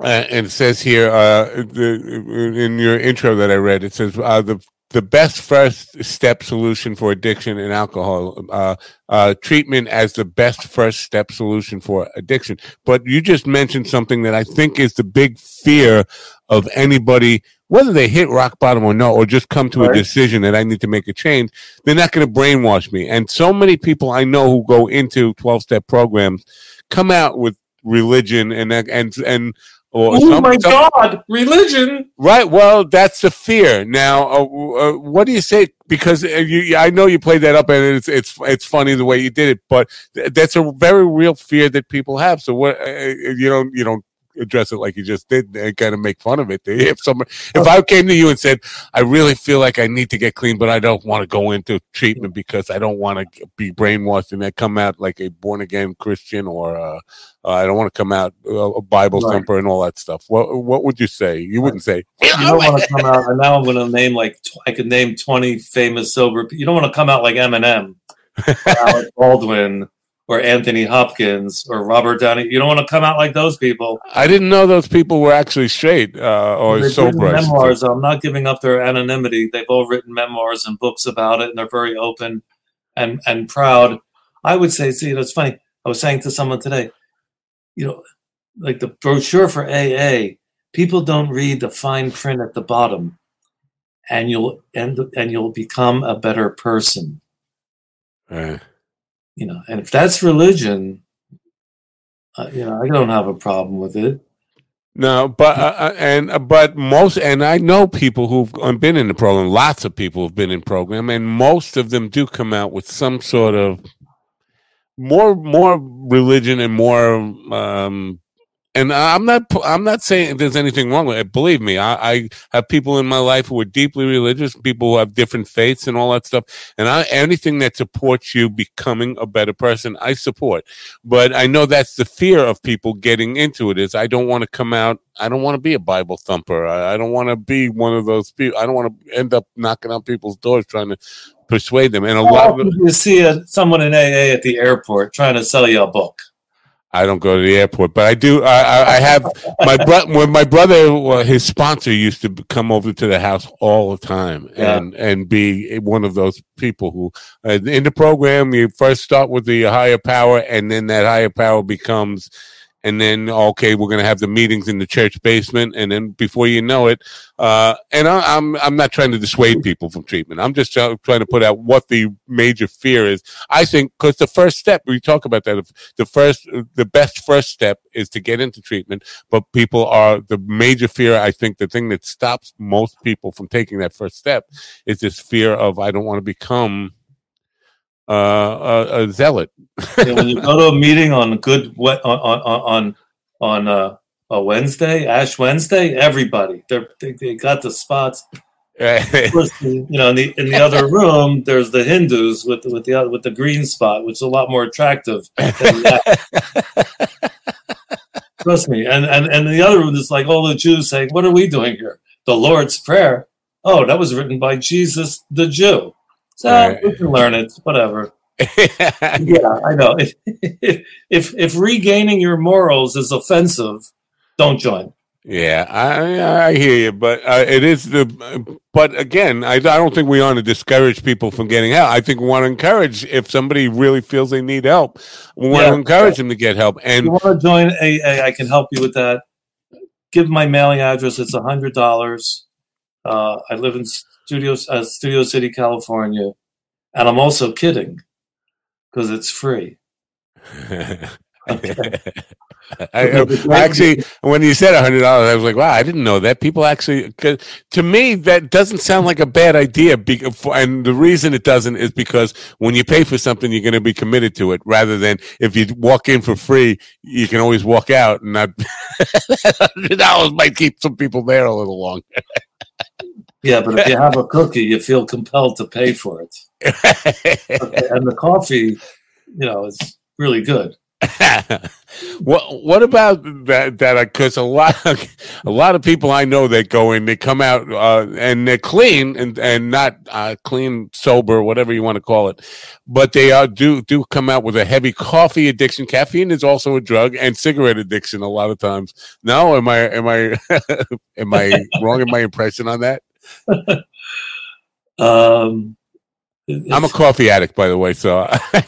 uh, and it says here uh, in your intro that I read, it says uh, the the best first step solution for addiction and alcohol uh, uh, treatment as the best first step solution for addiction. But you just mentioned something that I think is the big fear of anybody, whether they hit rock bottom or not, or just come to a decision that I need to make a change. They're not going to brainwash me. And so many people I know who go into twelve step programs come out with religion and and and or oh some- my some- God, religion! Right. Well, that's the fear. Now, uh, uh, what do you say? Because uh, you, I know you played that up, and it's it's it's funny the way you did it, but th- that's a very real fear that people have. So what? Uh, you don't you don't address it like you just did and kind of make fun of it. If someone, if I came to you and said, I really feel like I need to get clean, but I don't want to go into treatment because I don't want to be brainwashed and then come out like a born again Christian or uh, uh, I don't want to come out uh, a Bible Right. thumper and all that stuff. What what would you say? You wouldn't say. You don't want to come out, and now I'm going to name like I could name 20 famous sober. You don't want to come out like Eminem, Alec Baldwin, or Anthony Hopkins or Robert Downey. You don't want to come out like those people. I didn't know those people were actually straight uh, or They've sober. Memoirs. I'm not giving up their anonymity. They've all written memoirs and books about it, and they're very open and and proud. I would say, see, it's funny. I was saying to someone today, you know, like the brochure for AA, people don't read the fine print at the bottom, and you'll end and you'll become a better person. Right. You know, and if that's religion, uh, you know, I don't have a problem with it. No, but uh, uh, and uh, but most and I know people who've um, been in the program. Lots of people have been in program, and most of them do come out with some sort of more more religion and more. Um, and I'm not I'm not saying there's anything wrong with it. Believe me, I, I have people in my life who are deeply religious, people who have different faiths and all that stuff. And I, anything that supports you becoming a better person, I support but I know that's the fear of people getting into it is I don't want to come out I don't want to be a Bible thumper I, I don't want to be one of those people I don't want to end up knocking on people's doors trying to persuade them and a lot of you see a, someone in AA at the airport trying to sell you a book. I don't go to the airport but I do I, I, have my bro- when my brother well, his sponsor used to come over to the house all the time Yeah. and and be one of those people who uh, in the program you first start with the higher power and then that higher power becomes and then okay we're going to have the meetings in the church basement and then before you know it uh, and I, i'm i'm not trying to dissuade people from treatment. I'm just trying to put out what the major fear is. I think because the first step we talk about that the first the best first step is to get into treatment but people are the major fear i think the thing that stops most people from taking that first step is this fear of i don't want to become uh, a, a zealot Yeah, when you go to a meeting on good on on on on uh, a Wednesday, Ash Wednesday, everybody they're, they they got the spots. Course, you know, in the in the other room, there's the Hindus with with the other, with the green spot, which is a lot more attractive. Than that. Trust me. And and and the other room, is like all the Jews saying, "What are we doing here?" The Lord's Prayer. Oh, that was written by Jesus the Jew. So Right. we can learn it. Whatever. Yeah, I know. If, if if regaining your morals is offensive, don't join. Yeah, I I hear you, but uh, it is the. But again, I, I don't think we want to discourage people from getting help. I think we want to encourage if somebody really feels they need help, we want Yeah. to encourage them to get help. If And you want to join AA, I can help you with that. Give my mailing address. It's a hundred dollars. Uh, I live in Studio uh, Studio City, California, and I'm also kidding because it's free. I, I actually, when you said a hundred dollars, I was like, "Wow, I didn't know that." People actually, 'cause to me, that doesn't sound like a bad idea. And the reason it doesn't is because when you pay for something, you're going to be committed to it. Rather than if you walk in for free, you can always walk out, and not hundred dollars might keep some people there a little longer. Yeah, but if you have a cookie, you feel compelled to pay for it. And the coffee, you know, is really good. what what about that that because a lot a lot of people I know that go in they come out uh, and they're clean and and not uh, clean sober whatever you want to call it but they uh, do do come out with a heavy coffee addiction caffeine is also a drug and cigarette addiction a lot of times no am I am I am I wrong in my impression on that Um, I'm a coffee addict by the way so I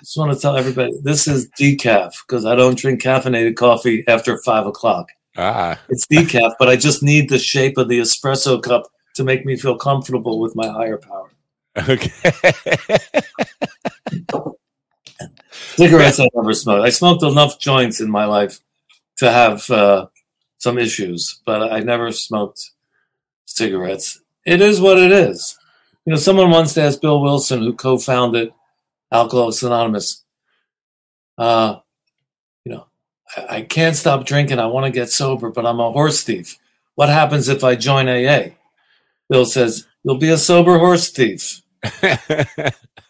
just want to tell everybody this is decaf because I don't drink caffeinated coffee after five o'clock. ah It's decaf, but I just need the shape of the espresso cup to make me feel comfortable with my higher power. okay Cigarettes I never smoked. I smoked enough joints in my life to have uh, some issues, but I never smoked cigarettes. It is what it is. You know, someone once asked Bill Wilson, who co-founded Alcoholics Anonymous, uh, you know, I, I can't stop drinking. I want to get sober, but I'm a horse thief. What happens if I join AA? Bill says, You'll be a sober horse thief.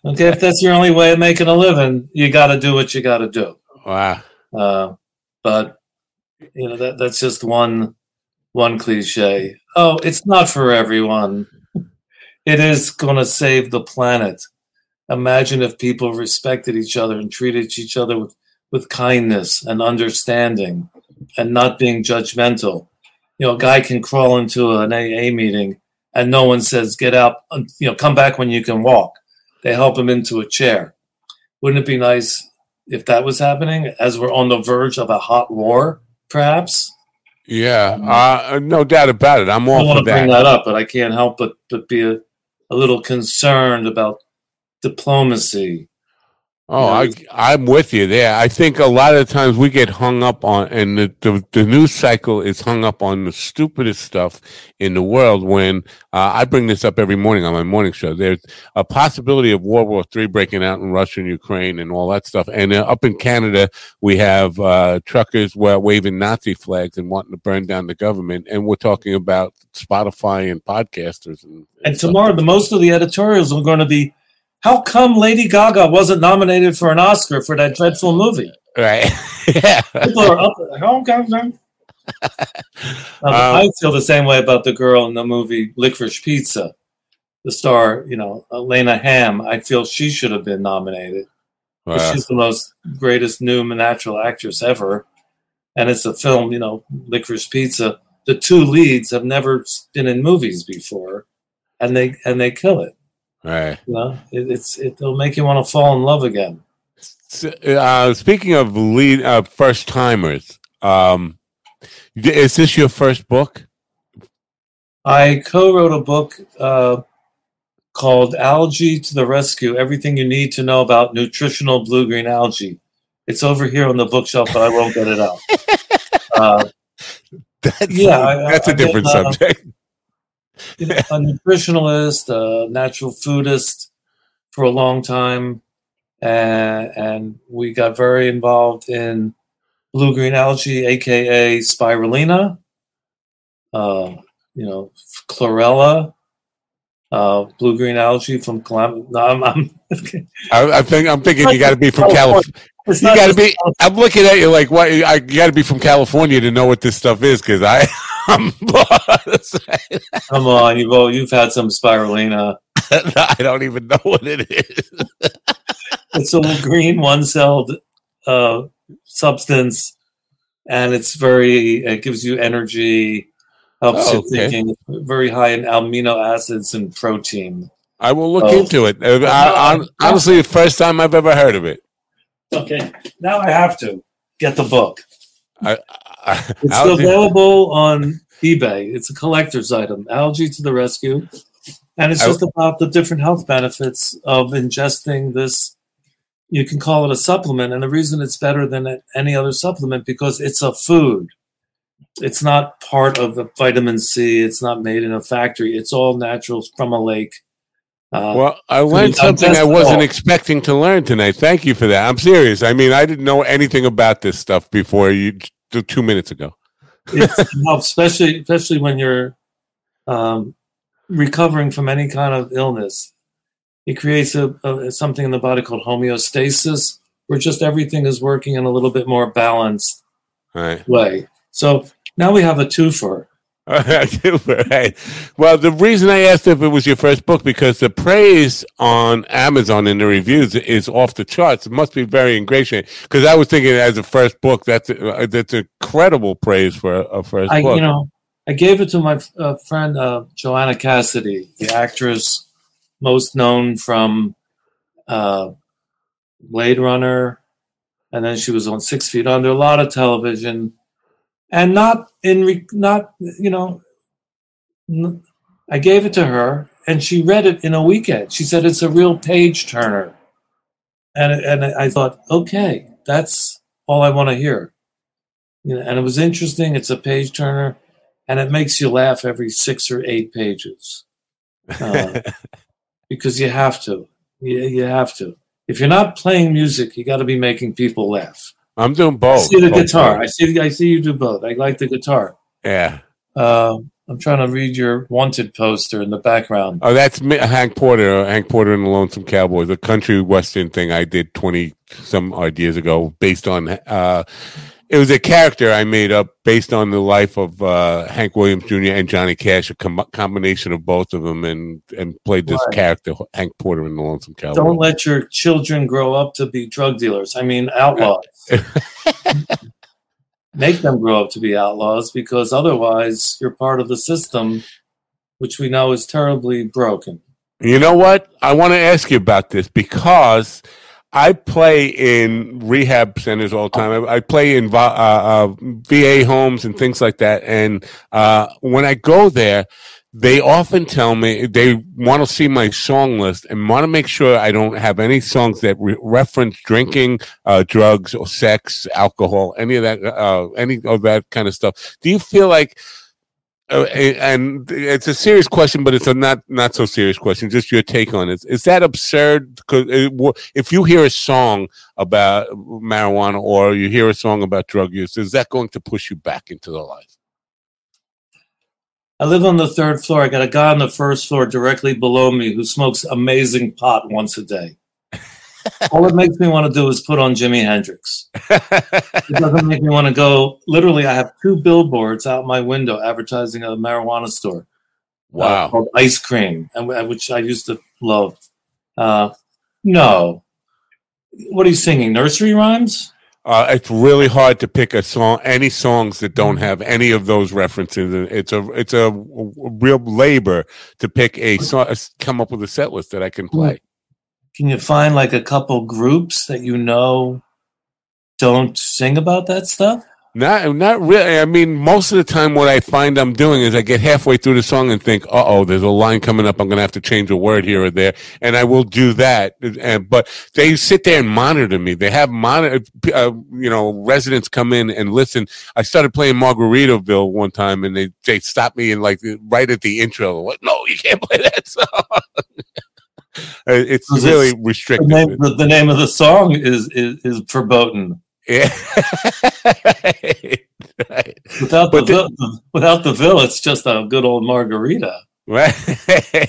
Okay, if that's your only way of making a living, you got to do what you got to do. wow Uh, but you know that that's just one one cliche. Oh, it's not for everyone. It is going to save the planet, imagine if people respected each other and treated each other with, with kindness and understanding and not being judgmental. You know, a guy can crawl into an AA meeting and no one says, get out, you know, come back when you can walk. They help him into a chair. Wouldn't it be nice if that was happening as we're on the verge of a hot war, perhaps? Yeah, uh, no doubt about it. I'm I all don't want to bring that. that up, but I can't help but, but be a, a little concerned about diplomacy. Oh, I, I'm with you there. I think a lot of times we get hung up on, and the, the, the news cycle is hung up on the stupidest stuff in the world. When uh, I bring this up every morning on my morning show, there's a possibility of World War III breaking out in Russia and Ukraine and all that stuff. And uh, up in Canada, we have uh, truckers waving Nazi flags and wanting to burn down the government. And we're talking about Spotify and podcasters. And, And stuff. tomorrow, the most of the editorials are going to be, how come Lady Gaga wasn't nominated for an Oscar for that dreadful movie? right? yeah. People are up. God, no. Uh, Um, I feel the same way about the girl in the movie Licorice Pizza, the star, you know, Alana Haim. I feel she should have been nominated. Uh, She's the most greatest new natural actress ever, and it's a film. You know, Licorice Pizza. The two leads have never been in movies before, and they and they kill it. Right. You know, it, it's it'll make you want to fall in love again. So, uh, speaking of lead uh, first timers, um, is this your first book? I co-wrote a book uh, called "Algae to the Rescue: Everything You Need to Know About Nutritional Blue-Green Algae." It's over here on the bookshelf, but I won't get it out. Uh, That's, Yeah, I- that's a I did, different uh, subject. You know, a nutritionalist, a natural foodist for a long time, and, and we got very involved in blue-green algae, aka spirulina. Uh, you know, chlorella, uh, blue-green algae from Calam- no, I'm, I'm I, I think I'm thinking you got to be from California. You got to be. I'm looking at you like, what? I, you got to be from California to know what this stuff is, because I, Come on, you've all, you've had some spirulina. I don't even know what it is. It's a little green one-celled uh, substance, and it's very. It gives you energy, helps Oh, you okay. thinking. Very high in amino acids and protein. I will look Oh. into it. Uh, I, I, honestly, the first time I've ever heard of it. Okay, now I have to get the book. I, It's available on eBay. It's a collector's item. Algae to the rescue, and it's just about the different health benefits of ingesting this. You can call it a supplement, and the reason it's better than any other supplement because it's a food. It's not part of the vitamin C. It's not made in a factory. It's all natural from a lake. Uh, Well, I learned something I wasn't expecting to learn tonight. Thank you for that. I'm serious. I mean, I didn't know anything about this stuff before you two minutes ago. it helps, especially especially when you're um, recovering from any kind of illness. It creates a, a something in the body called homeostasis, where just everything is working in a little bit more balanced right. way. So now we have a twofer. right. Well, the reason I asked if it was your first book because the praise on Amazon in the reviews is off the charts. It must be very ingratiating. Because I was thinking, as a first book, that's uh, that's incredible praise for a, a first I, book. you know, I gave it to my uh, friend uh, Joanna Cassidy, the actress most known from uh, Blade Runner, and then she was on Six Feet Under, a lot of television, and not in re- not you know. n- I gave it to her, and she read it in a weekend. She said it's a real page turner, and and I thought, okay, that's all I want to hear. You know, and it was interesting. It's a page turner, and it makes you laugh every six or eight pages uh, because you have to. You, you have to. If you're not playing music, you got to be making people laugh. I'm doing both. I see the Both guitar. I ways. see. I see you do both. I like the guitar. Yeah. Uh, I'm trying to read your wanted poster in the background. Oh, that's Hank Porter. Hank Porter and the Lonesome Cowboys, the country western thing I did twenty some odd years ago, based on uh, it was a character I made up based on the life of uh, Hank Williams Jr. and Johnny Cash, a com- combination of both of them, and and played this Right. character Hank Porter in the Lonesome Cowboy. Don't let your children grow up to be drug dealers. I mean, outlaws. Make them grow up to be outlaws because otherwise you're part of the system, which we know is terribly broken. You know what? I want to ask you about this because I play in rehab centers all the time. I, I play in va- uh, uh, VA homes and things like that. And uh, when I go there, they often tell me they want to see my song list and want to make sure I don't have any songs that re- reference drinking, uh, drugs, or sex, alcohol, any of that, uh, any of that kind of stuff. Do you feel like uh, and it's a serious question, but it's a not not so serious question. Just your take on it. Is that absurd? Because if you hear a song about marijuana or you hear a song about drug use, is that going to push you back into the life? I live on the third floor. I got a guy on the first floor directly below me who smokes amazing pot once a day. All it makes me want to do is put on Jimi Hendrix. It doesn't make me want to go. Literally, I have two billboards out my window advertising a marijuana store. uh, wow. called Ice Cream, and which I used to love. Uh, no, what are you singing? Nursery rhymes? Uh, it's really hard to pick a song, any songs that don't have any of those references. It's a it's a real labor to pick a song, come up with a set list that I can play. Can you find like a couple groups that you know don't sing about that stuff? Not, not really. I mean, most of the time, what I find I'm doing is I get halfway through the song and think, "Uh oh, there's a line coming up. I'm going to have to change a word here or there," and I will do that. And but they sit there and monitor me. They have monitor, uh, you know, residents come in and listen. I started playing Margaritaville one time, and they they stopped me and like right at the intro, like, "No, you can't play that song." Uh, it's it- really The restrictive. name, the, the name of the song is is, is verboten. Yeah. right. Without the, the- the without the vil, it's just a good old margarita. Right.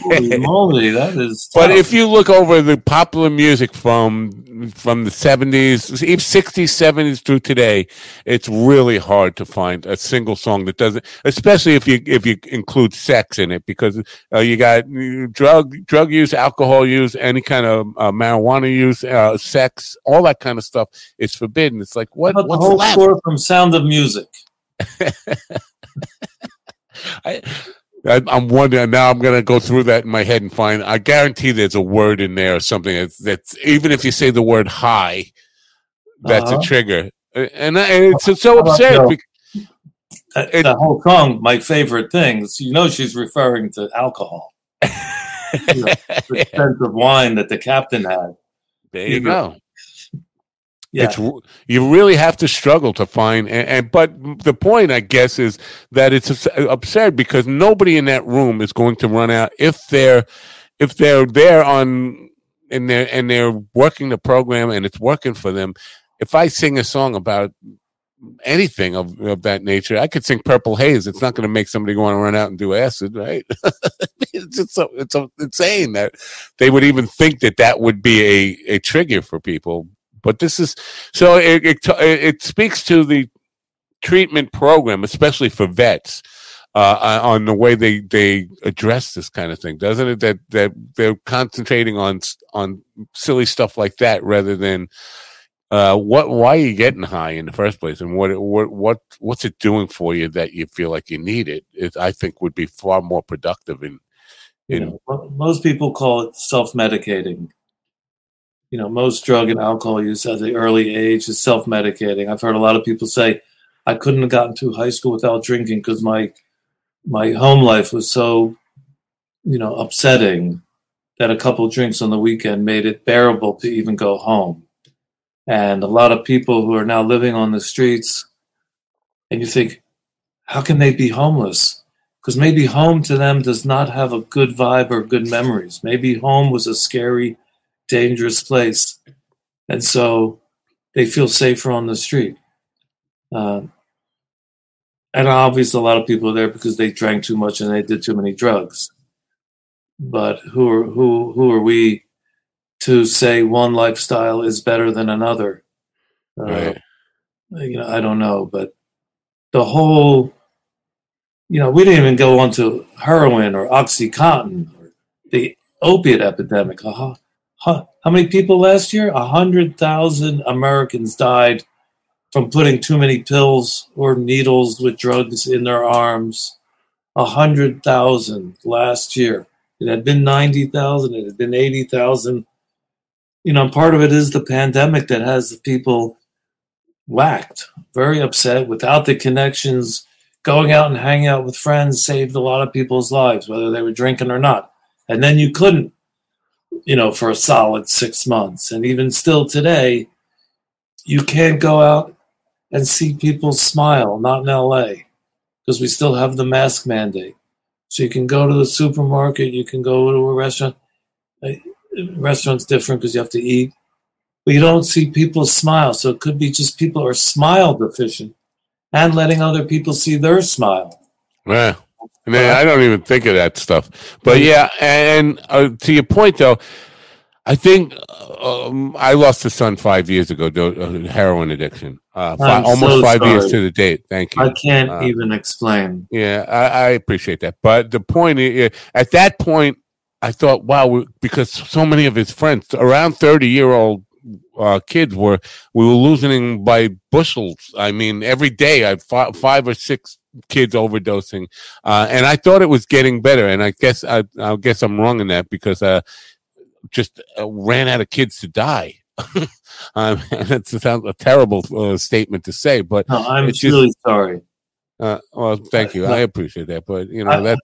Holy moly, that is. But if you look over the popular music from from the seventies, even sixties, seventies through today, it's really hard to find a single song that doesn't. Especially if you if you include sex in it, because uh, you got uh, drug drug use, alcohol use, any kind of uh, marijuana use, uh, sex, all that kind of stuff is forbidden. It's like what about the whole left? score from Sound of Music. I, I, I'm wondering now. I'm going to go through that in my head and find. I guarantee there's a word in there or something that's, that's even if you say the word high, that's Uh-huh. a trigger. Uh, And, I- and it's, it's so absurd. Bec- That, It- that whole song, my favorite things. You know, she's referring to alcohol, the scent of wine that the captain had. there you Yeah. go. Yeah, It's you really have to struggle to find, and, and but the point, I guess, is that it's abs- absurd because nobody in that room is going to run out if they're if they're there on and they're and they're working the program and it's working for them. If I sing a song about anything of, of that nature, I could sing Purple Haze. It's not going to make somebody go and run out and do acid, right? it's just so it's so insane that they would even think that that would be a a trigger for people but this is so it, it it speaks to the treatment program, especially for vets, uh, on the way they they address this kind of thing, doesn't it? That that they're concentrating on on silly stuff like that rather than uh, what why are you getting high in the first place, and what what what what's it doing for you that you feel like you need it? it I think would be far more productive in you know, most people call it self-medicating. You know, most drug and alcohol use at the early age is self-medicating. I've heard a lot of people say, "I couldn't have gotten through high school without drinking because my my home life was so, you know, upsetting that a couple drinks on the weekend made it bearable to even go home." And a lot of people who are now living on the streets, and you think, how can they be homeless? Because maybe home to them does not have a good vibe or good memories. Maybe home was a scary, dangerous place. And so they feel safer on the street. Um, and obviously, a lot of people are there because they drank too much and they did too many drugs. But who are who who are we to say one lifestyle is better than another? Uh, Right. you know, I don't know, but the whole, you know, we didn't even go on to heroin or OxyContin or the opiate epidemic. Uh, how, many people last year? A hundred thousand Americans died from putting too many pills or needles with drugs in their arms. A hundred thousand last year. It had been ninety thousand. It had been eighty thousand. You know, part of it is the pandemic that has the people whacked, very upset, without the connections. Going out and hanging out with friends saved a lot of people's lives, whether they were drinking or not. And then you couldn't, you know, for a solid six months. And even still today, you can't go out and see people smile, not in LA, because we still have the mask mandate. So you can go to the supermarket, you can go to a restaurant. A restaurant's different because you have to eat but you don't see people smile. So it could be just people are smile deficient and letting other people see their smile. Man, I don't even think of that stuff. But yeah, and uh, to your point though, I think um, I lost a son five years ago, uh, heroin addiction. Uh, five, almost so five sorry. years to the date. Thank you. I can't uh, even explain. Yeah, I, I, appreciate that. But the point is, at that point, I thought, wow, because so many of his friends, around 30 year old uh, kids were we were losing by bushels. I mean, every day I had five or six kids overdosing, uh, and I thought it was getting better. And I guess I, I guess I'm wrong in that because uh, just uh, ran out of kids to die. um, that's a, a terrible uh, statement to say, but no, I'm just, really sorry. Uh, well, thank you. I appreciate that, but you know I, that.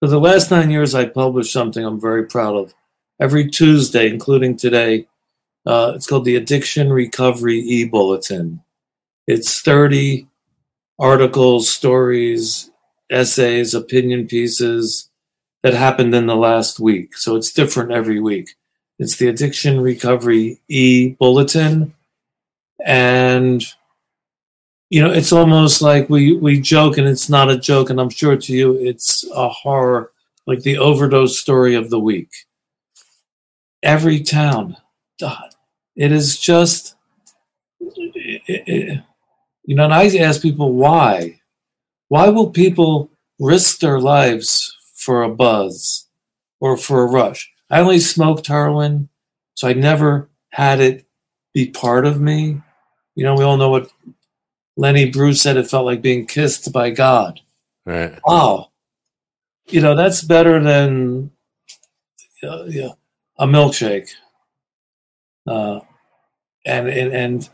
For the last nine years, I published something I'm very proud of. Every Tuesday, including today, uh, it's called the Addiction Recovery E Bulletin. It's 30 articles, stories, essays, opinion pieces that happened in the last week. So it's different every week. It's the Addiction Recovery E Bulletin. And you know, it's almost like we we joke and it's not a joke, and I'm sure to you it's a horror, like the overdose story of the week. Every town, God, it is just, it, it, you know, and I ask people why. Why will people risk their lives for a buzz or for a rush? I only smoked heroin, so I never had it be part of me. You know, we all know what Lenny Bruce said. It felt like being kissed by God. Right. Wow. You know, that's better than uh, yeah, a milkshake. Uh, and and and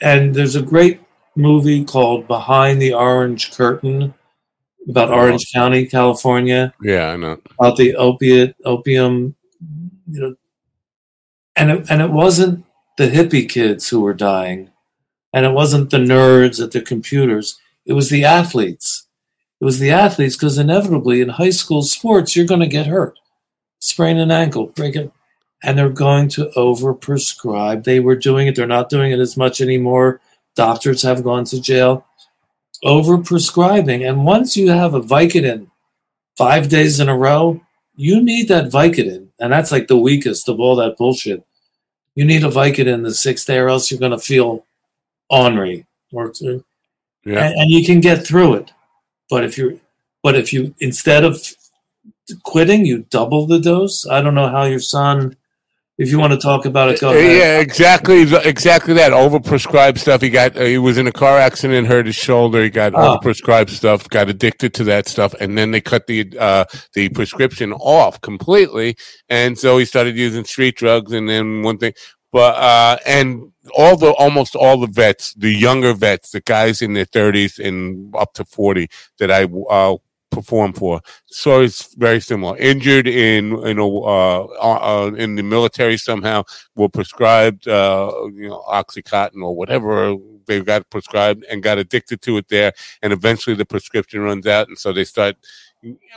and there's a great movie called Behind the Orange Curtain about oh, Orange County, California. Yeah, I know about the opiate opium, you know, and it, and it wasn't the hippie kids who were dying, and it wasn't the nerds at the computers. It was the athletes. It was the athletes because inevitably in high school sports you're going to get hurt, sprain an ankle, break it, and they're going to overprescribe. They were doing it, they're not doing it as much anymore. Doctors have gone to jail. Overprescribing. And once you have a Vicodin five days in a row, you need that Vicodin. And that's like the weakest of all that bullshit. You need a Vicodin the sixth day, or else you're going to feel ornery. Or, yeah. and, and you can get through it. But if you're, but if you instead of quitting, you double the dose. I don't know how your son if you want to talk about it, go ahead. Yeah, exactly, exactly that. Overprescribed stuff. He got. Uh, he was in a car accident, hurt his shoulder. He got oh. overprescribed stuff. Got addicted to that stuff, and then they cut the uh, the prescription off completely, and so he started using street drugs. And then one thing, but uh, and all the almost all the vets, the younger vets, the guys in their thirties and up to forty that I uh, perform for. So it's very similar. Injured in you know uh, uh, uh, in the military somehow were prescribed uh, you know oxycontin or whatever they got prescribed and got addicted to it there, and eventually the prescription runs out, and so they start.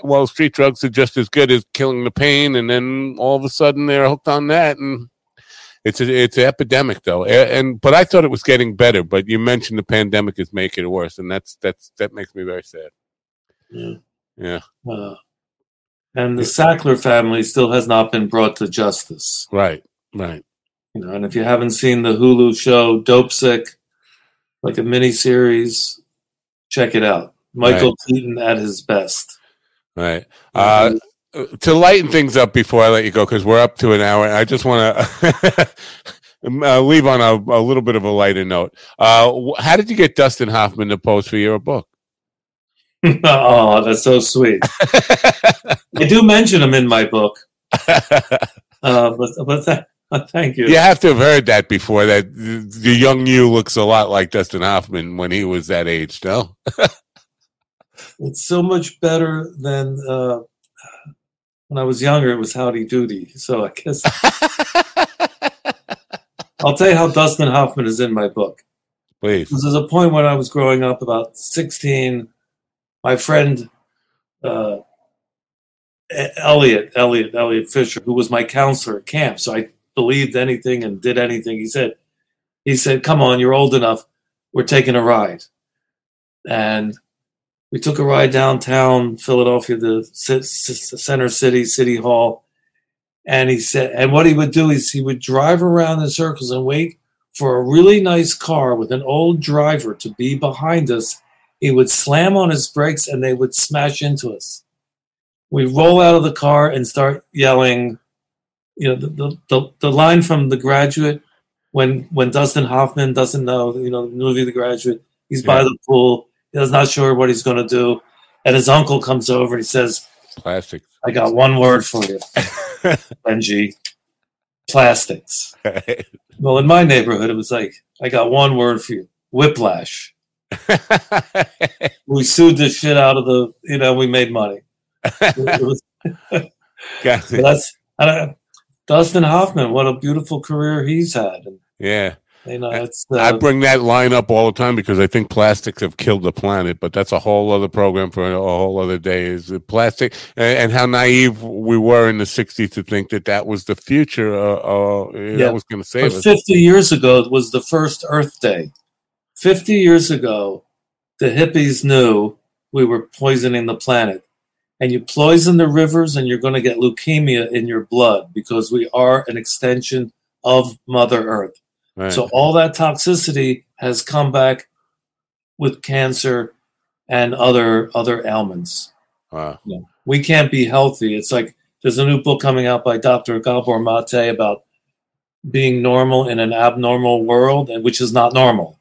Well, street drugs are just as good as killing the pain, and then all of a sudden they're hooked on that, and it's a, it's an epidemic though. And but I thought it was getting better. But you mentioned the pandemic is making it worse, and that's that's that makes me very sad. Yeah. Yeah. Uh, and the Sackler family still has not been brought to justice. Right. Right. You know, and if you haven't seen the Hulu show Dopesick, like a mini series. Check it out. Michael Keaton at his best. Right. Uh, to lighten things up before I let you go, because we're up to an hour, I just want to uh, leave on a, a, little bit of a lighter note. Uh, how did you get Dustin Hoffman to post for your book? oh, that's so sweet. I do mention him in my book. Uh, but but th- thank you. You have to have heard that before. That the young you looks a lot like Dustin Hoffman when he was that age. No, it's so much better than uh, when I was younger. It was Howdy Doody. So I guess I'll tell you how Dustin Hoffman is in my book. Please. There's a point when I was growing up, about 16. My friend uh, Elliot, Elliot, Elliot Fisher, who was my counselor at camp. So I believed anything and did anything he said. He said, "Come on, you're old enough. We're taking a ride." And we took a ride downtown Philadelphia, the center city, city hall. And he said, and what he would do is he would drive around in circles and wait for a really nice car with an old driver to be behind us. He would slam on his brakes and they would smash into us. We roll out of the car and start yelling you know the, the, the, the, line from the graduate when when dustin hoffman doesn't know you know the movie the graduate he's yeah. by the pool he's not sure what he's going to do and his uncle comes over and he says plastic i got one word for you benji plastics. Well in my neighborhood it was like i got one word for you whiplash we sued the shit out of the you know we made money that's Dustin Hoffman. What a beautiful career he's had. And, yeah. You know, it's, uh, I bring that line up all the time because I think plastics have killed the planet, but that's a whole other program for a whole other day. Is plastic and, and, how naive we were in the '60s to think that that was the future. Uh, uh, yeah. that was going to save but us. Fifty years ago was the first Earth Day. Fifty years ago, the hippies knew we were poisoning the planet. And you poison the rivers and you're going to get leukemia in your blood because we are an extension of mother earth. Right. so all that toxicity has come back with cancer and other other ailments. Wow. we can't be healthy. It's like there's a new book coming out by dr Gabor Maté about being normal in an abnormal world which is not normal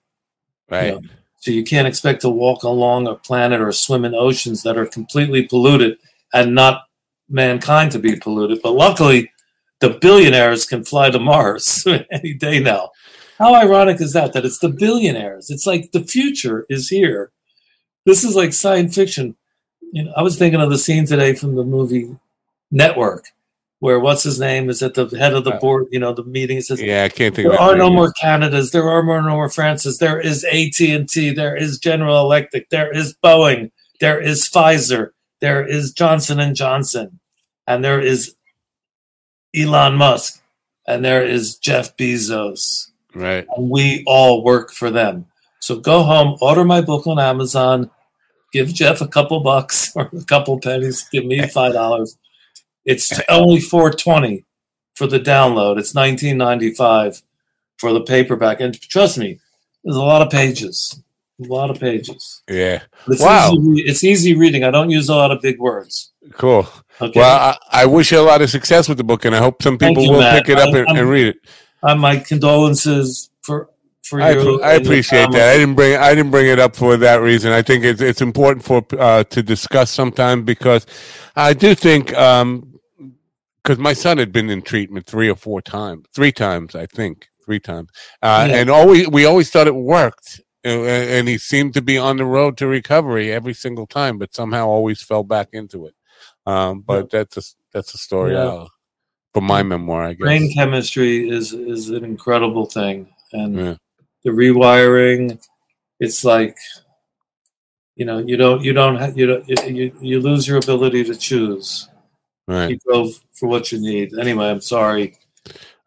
right you know? So you can't expect to walk along a planet or swim in oceans that are completely polluted and not mankind to be polluted. But luckily, the billionaires can fly to Mars any day now. How ironic is that? That it's the billionaires. It's like the future is here. This is like science fiction. You know, I was thinking of the scene today from the movie Network where what's his name is at the head of the uh, board, you know, the meeting. says, "Yeah, I can't think. There are no more Canadas. There are no more Francis. There is AT and T. There is General Electric. There is Boeing. There is Pfizer. There is Johnson and Johnson, and there is Elon Musk, and there is Jeff Bezos. Right. And we all work for them. So go home, order my book on Amazon, give Jeff a couple bucks or a couple pennies, give me five dollars it's only 420 for the download. It's 1995 for the paperback. And trust me, there's a lot of pages. A lot of pages. Yeah. It's wow. Easy, it's easy reading. I don't use a lot of big words. Cool. Okay. Well, I, I, wish you a lot of success with the book, and I hope some people you, will Matt. pick it up I, and, and, read it. Uh, my condolences for for I, you. I appreciate that. I didn't bring I didn't bring it up for that reason. I think it's it's important for uh, to discuss sometime because I do think um, because my son had been in treatment three or four times, three times, I think, three times, uh, yeah. and always we always thought it worked, and, he seemed to be on the road to recovery every single time, but somehow always fell back into it. Um, but yeah. that's a that's a story yeah. uh, for my memoir, I guess. Brain chemistry is is an incredible thing, and the rewiring, it's like you know you don't you don't you don't you, you lose your ability to choose Right. You go for what you need. Anyway, I'm sorry.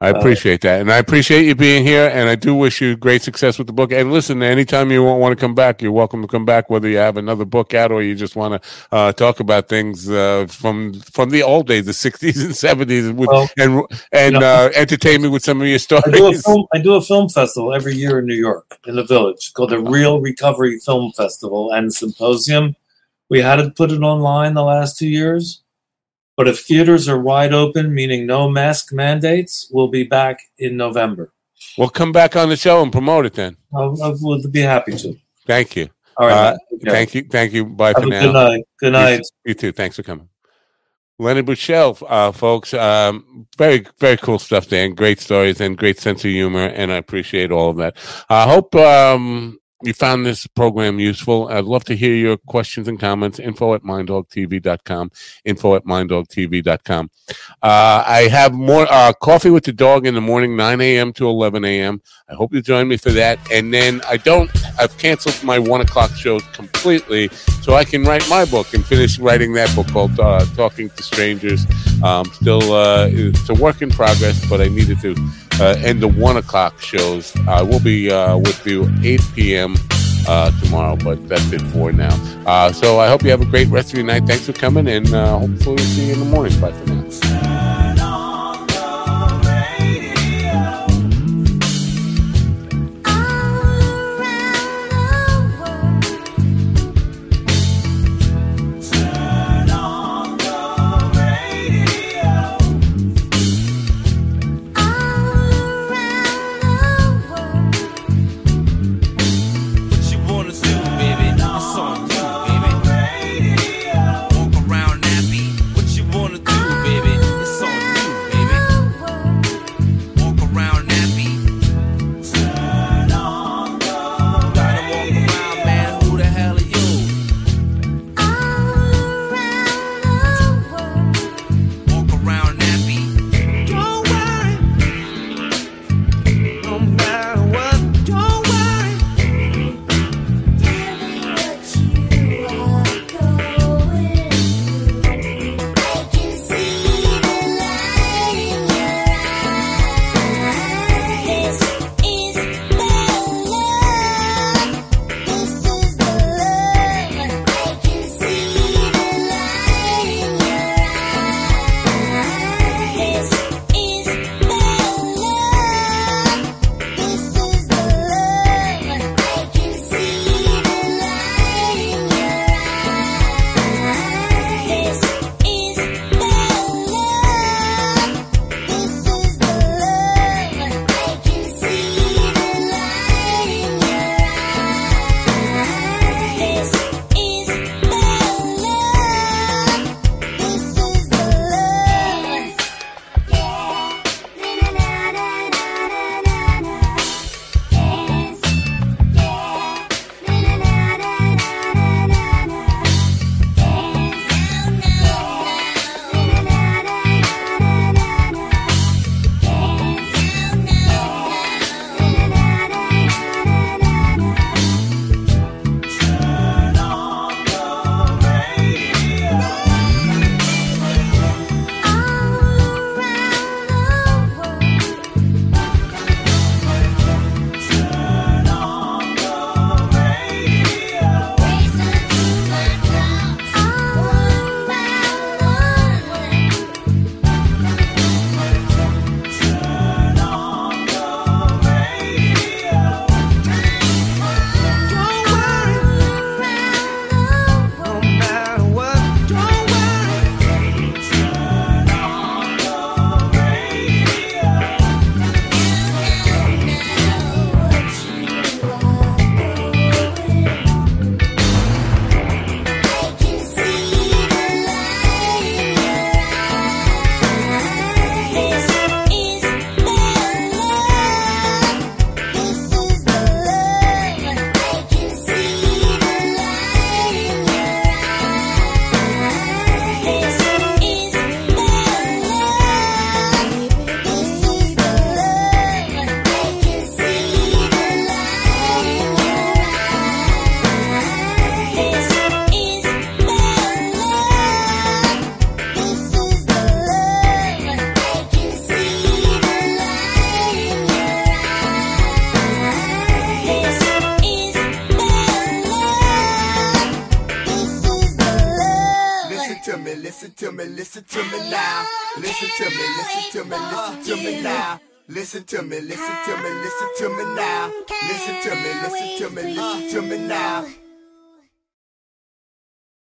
I appreciate that, and I appreciate you being here. And I do wish you great success with the book. And listen, anytime you want to come back, you're welcome to come back. Whether you have another book out or you just want to uh, talk about things uh, from from the old days, the '60s and '70s, with, well, and and you know, uh, entertain me with some of your stories. I do, film, I do, a film, festival every year in New York, in the Village, called the Real Recovery Film Festival and Symposium. We had to put it online the last two years but if theaters are wide open, meaning no mask mandates, we'll be back in November. We'll come back on the show and promote it then. I will be happy to. Thank you. All right. Uh, thank you. Thank you. Bye Have for now. Good night. Good night. You, you, too. Thanks for coming. Leonard Buschel, uh, folks. Um, very, very cool stuff Dan. great stories, and great sense of humor, and I appreciate all of that. I hope um, you found this program useful. I'd love to hear your questions and comments. Info at minddogtv.com. Info at minddogtv.com. Uh, I have more uh, coffee with the dog in the morning, 9 a.m. to 11 a.m. I hope you join me for that. And then I don't, I've canceled my one o'clock show completely so I can write my book and finish writing that book called uh, Talking to Strangers. Um, still, uh, it's a work in progress, but I needed to uh, end the one o'clock shows. I will be uh, with you 8 p.m. Uh, tomorrow, but that's it for now. Uh, so I hope you have a great rest of your night. Thanks for coming, and uh, hopefully we'll see you in the morning. Bye for now.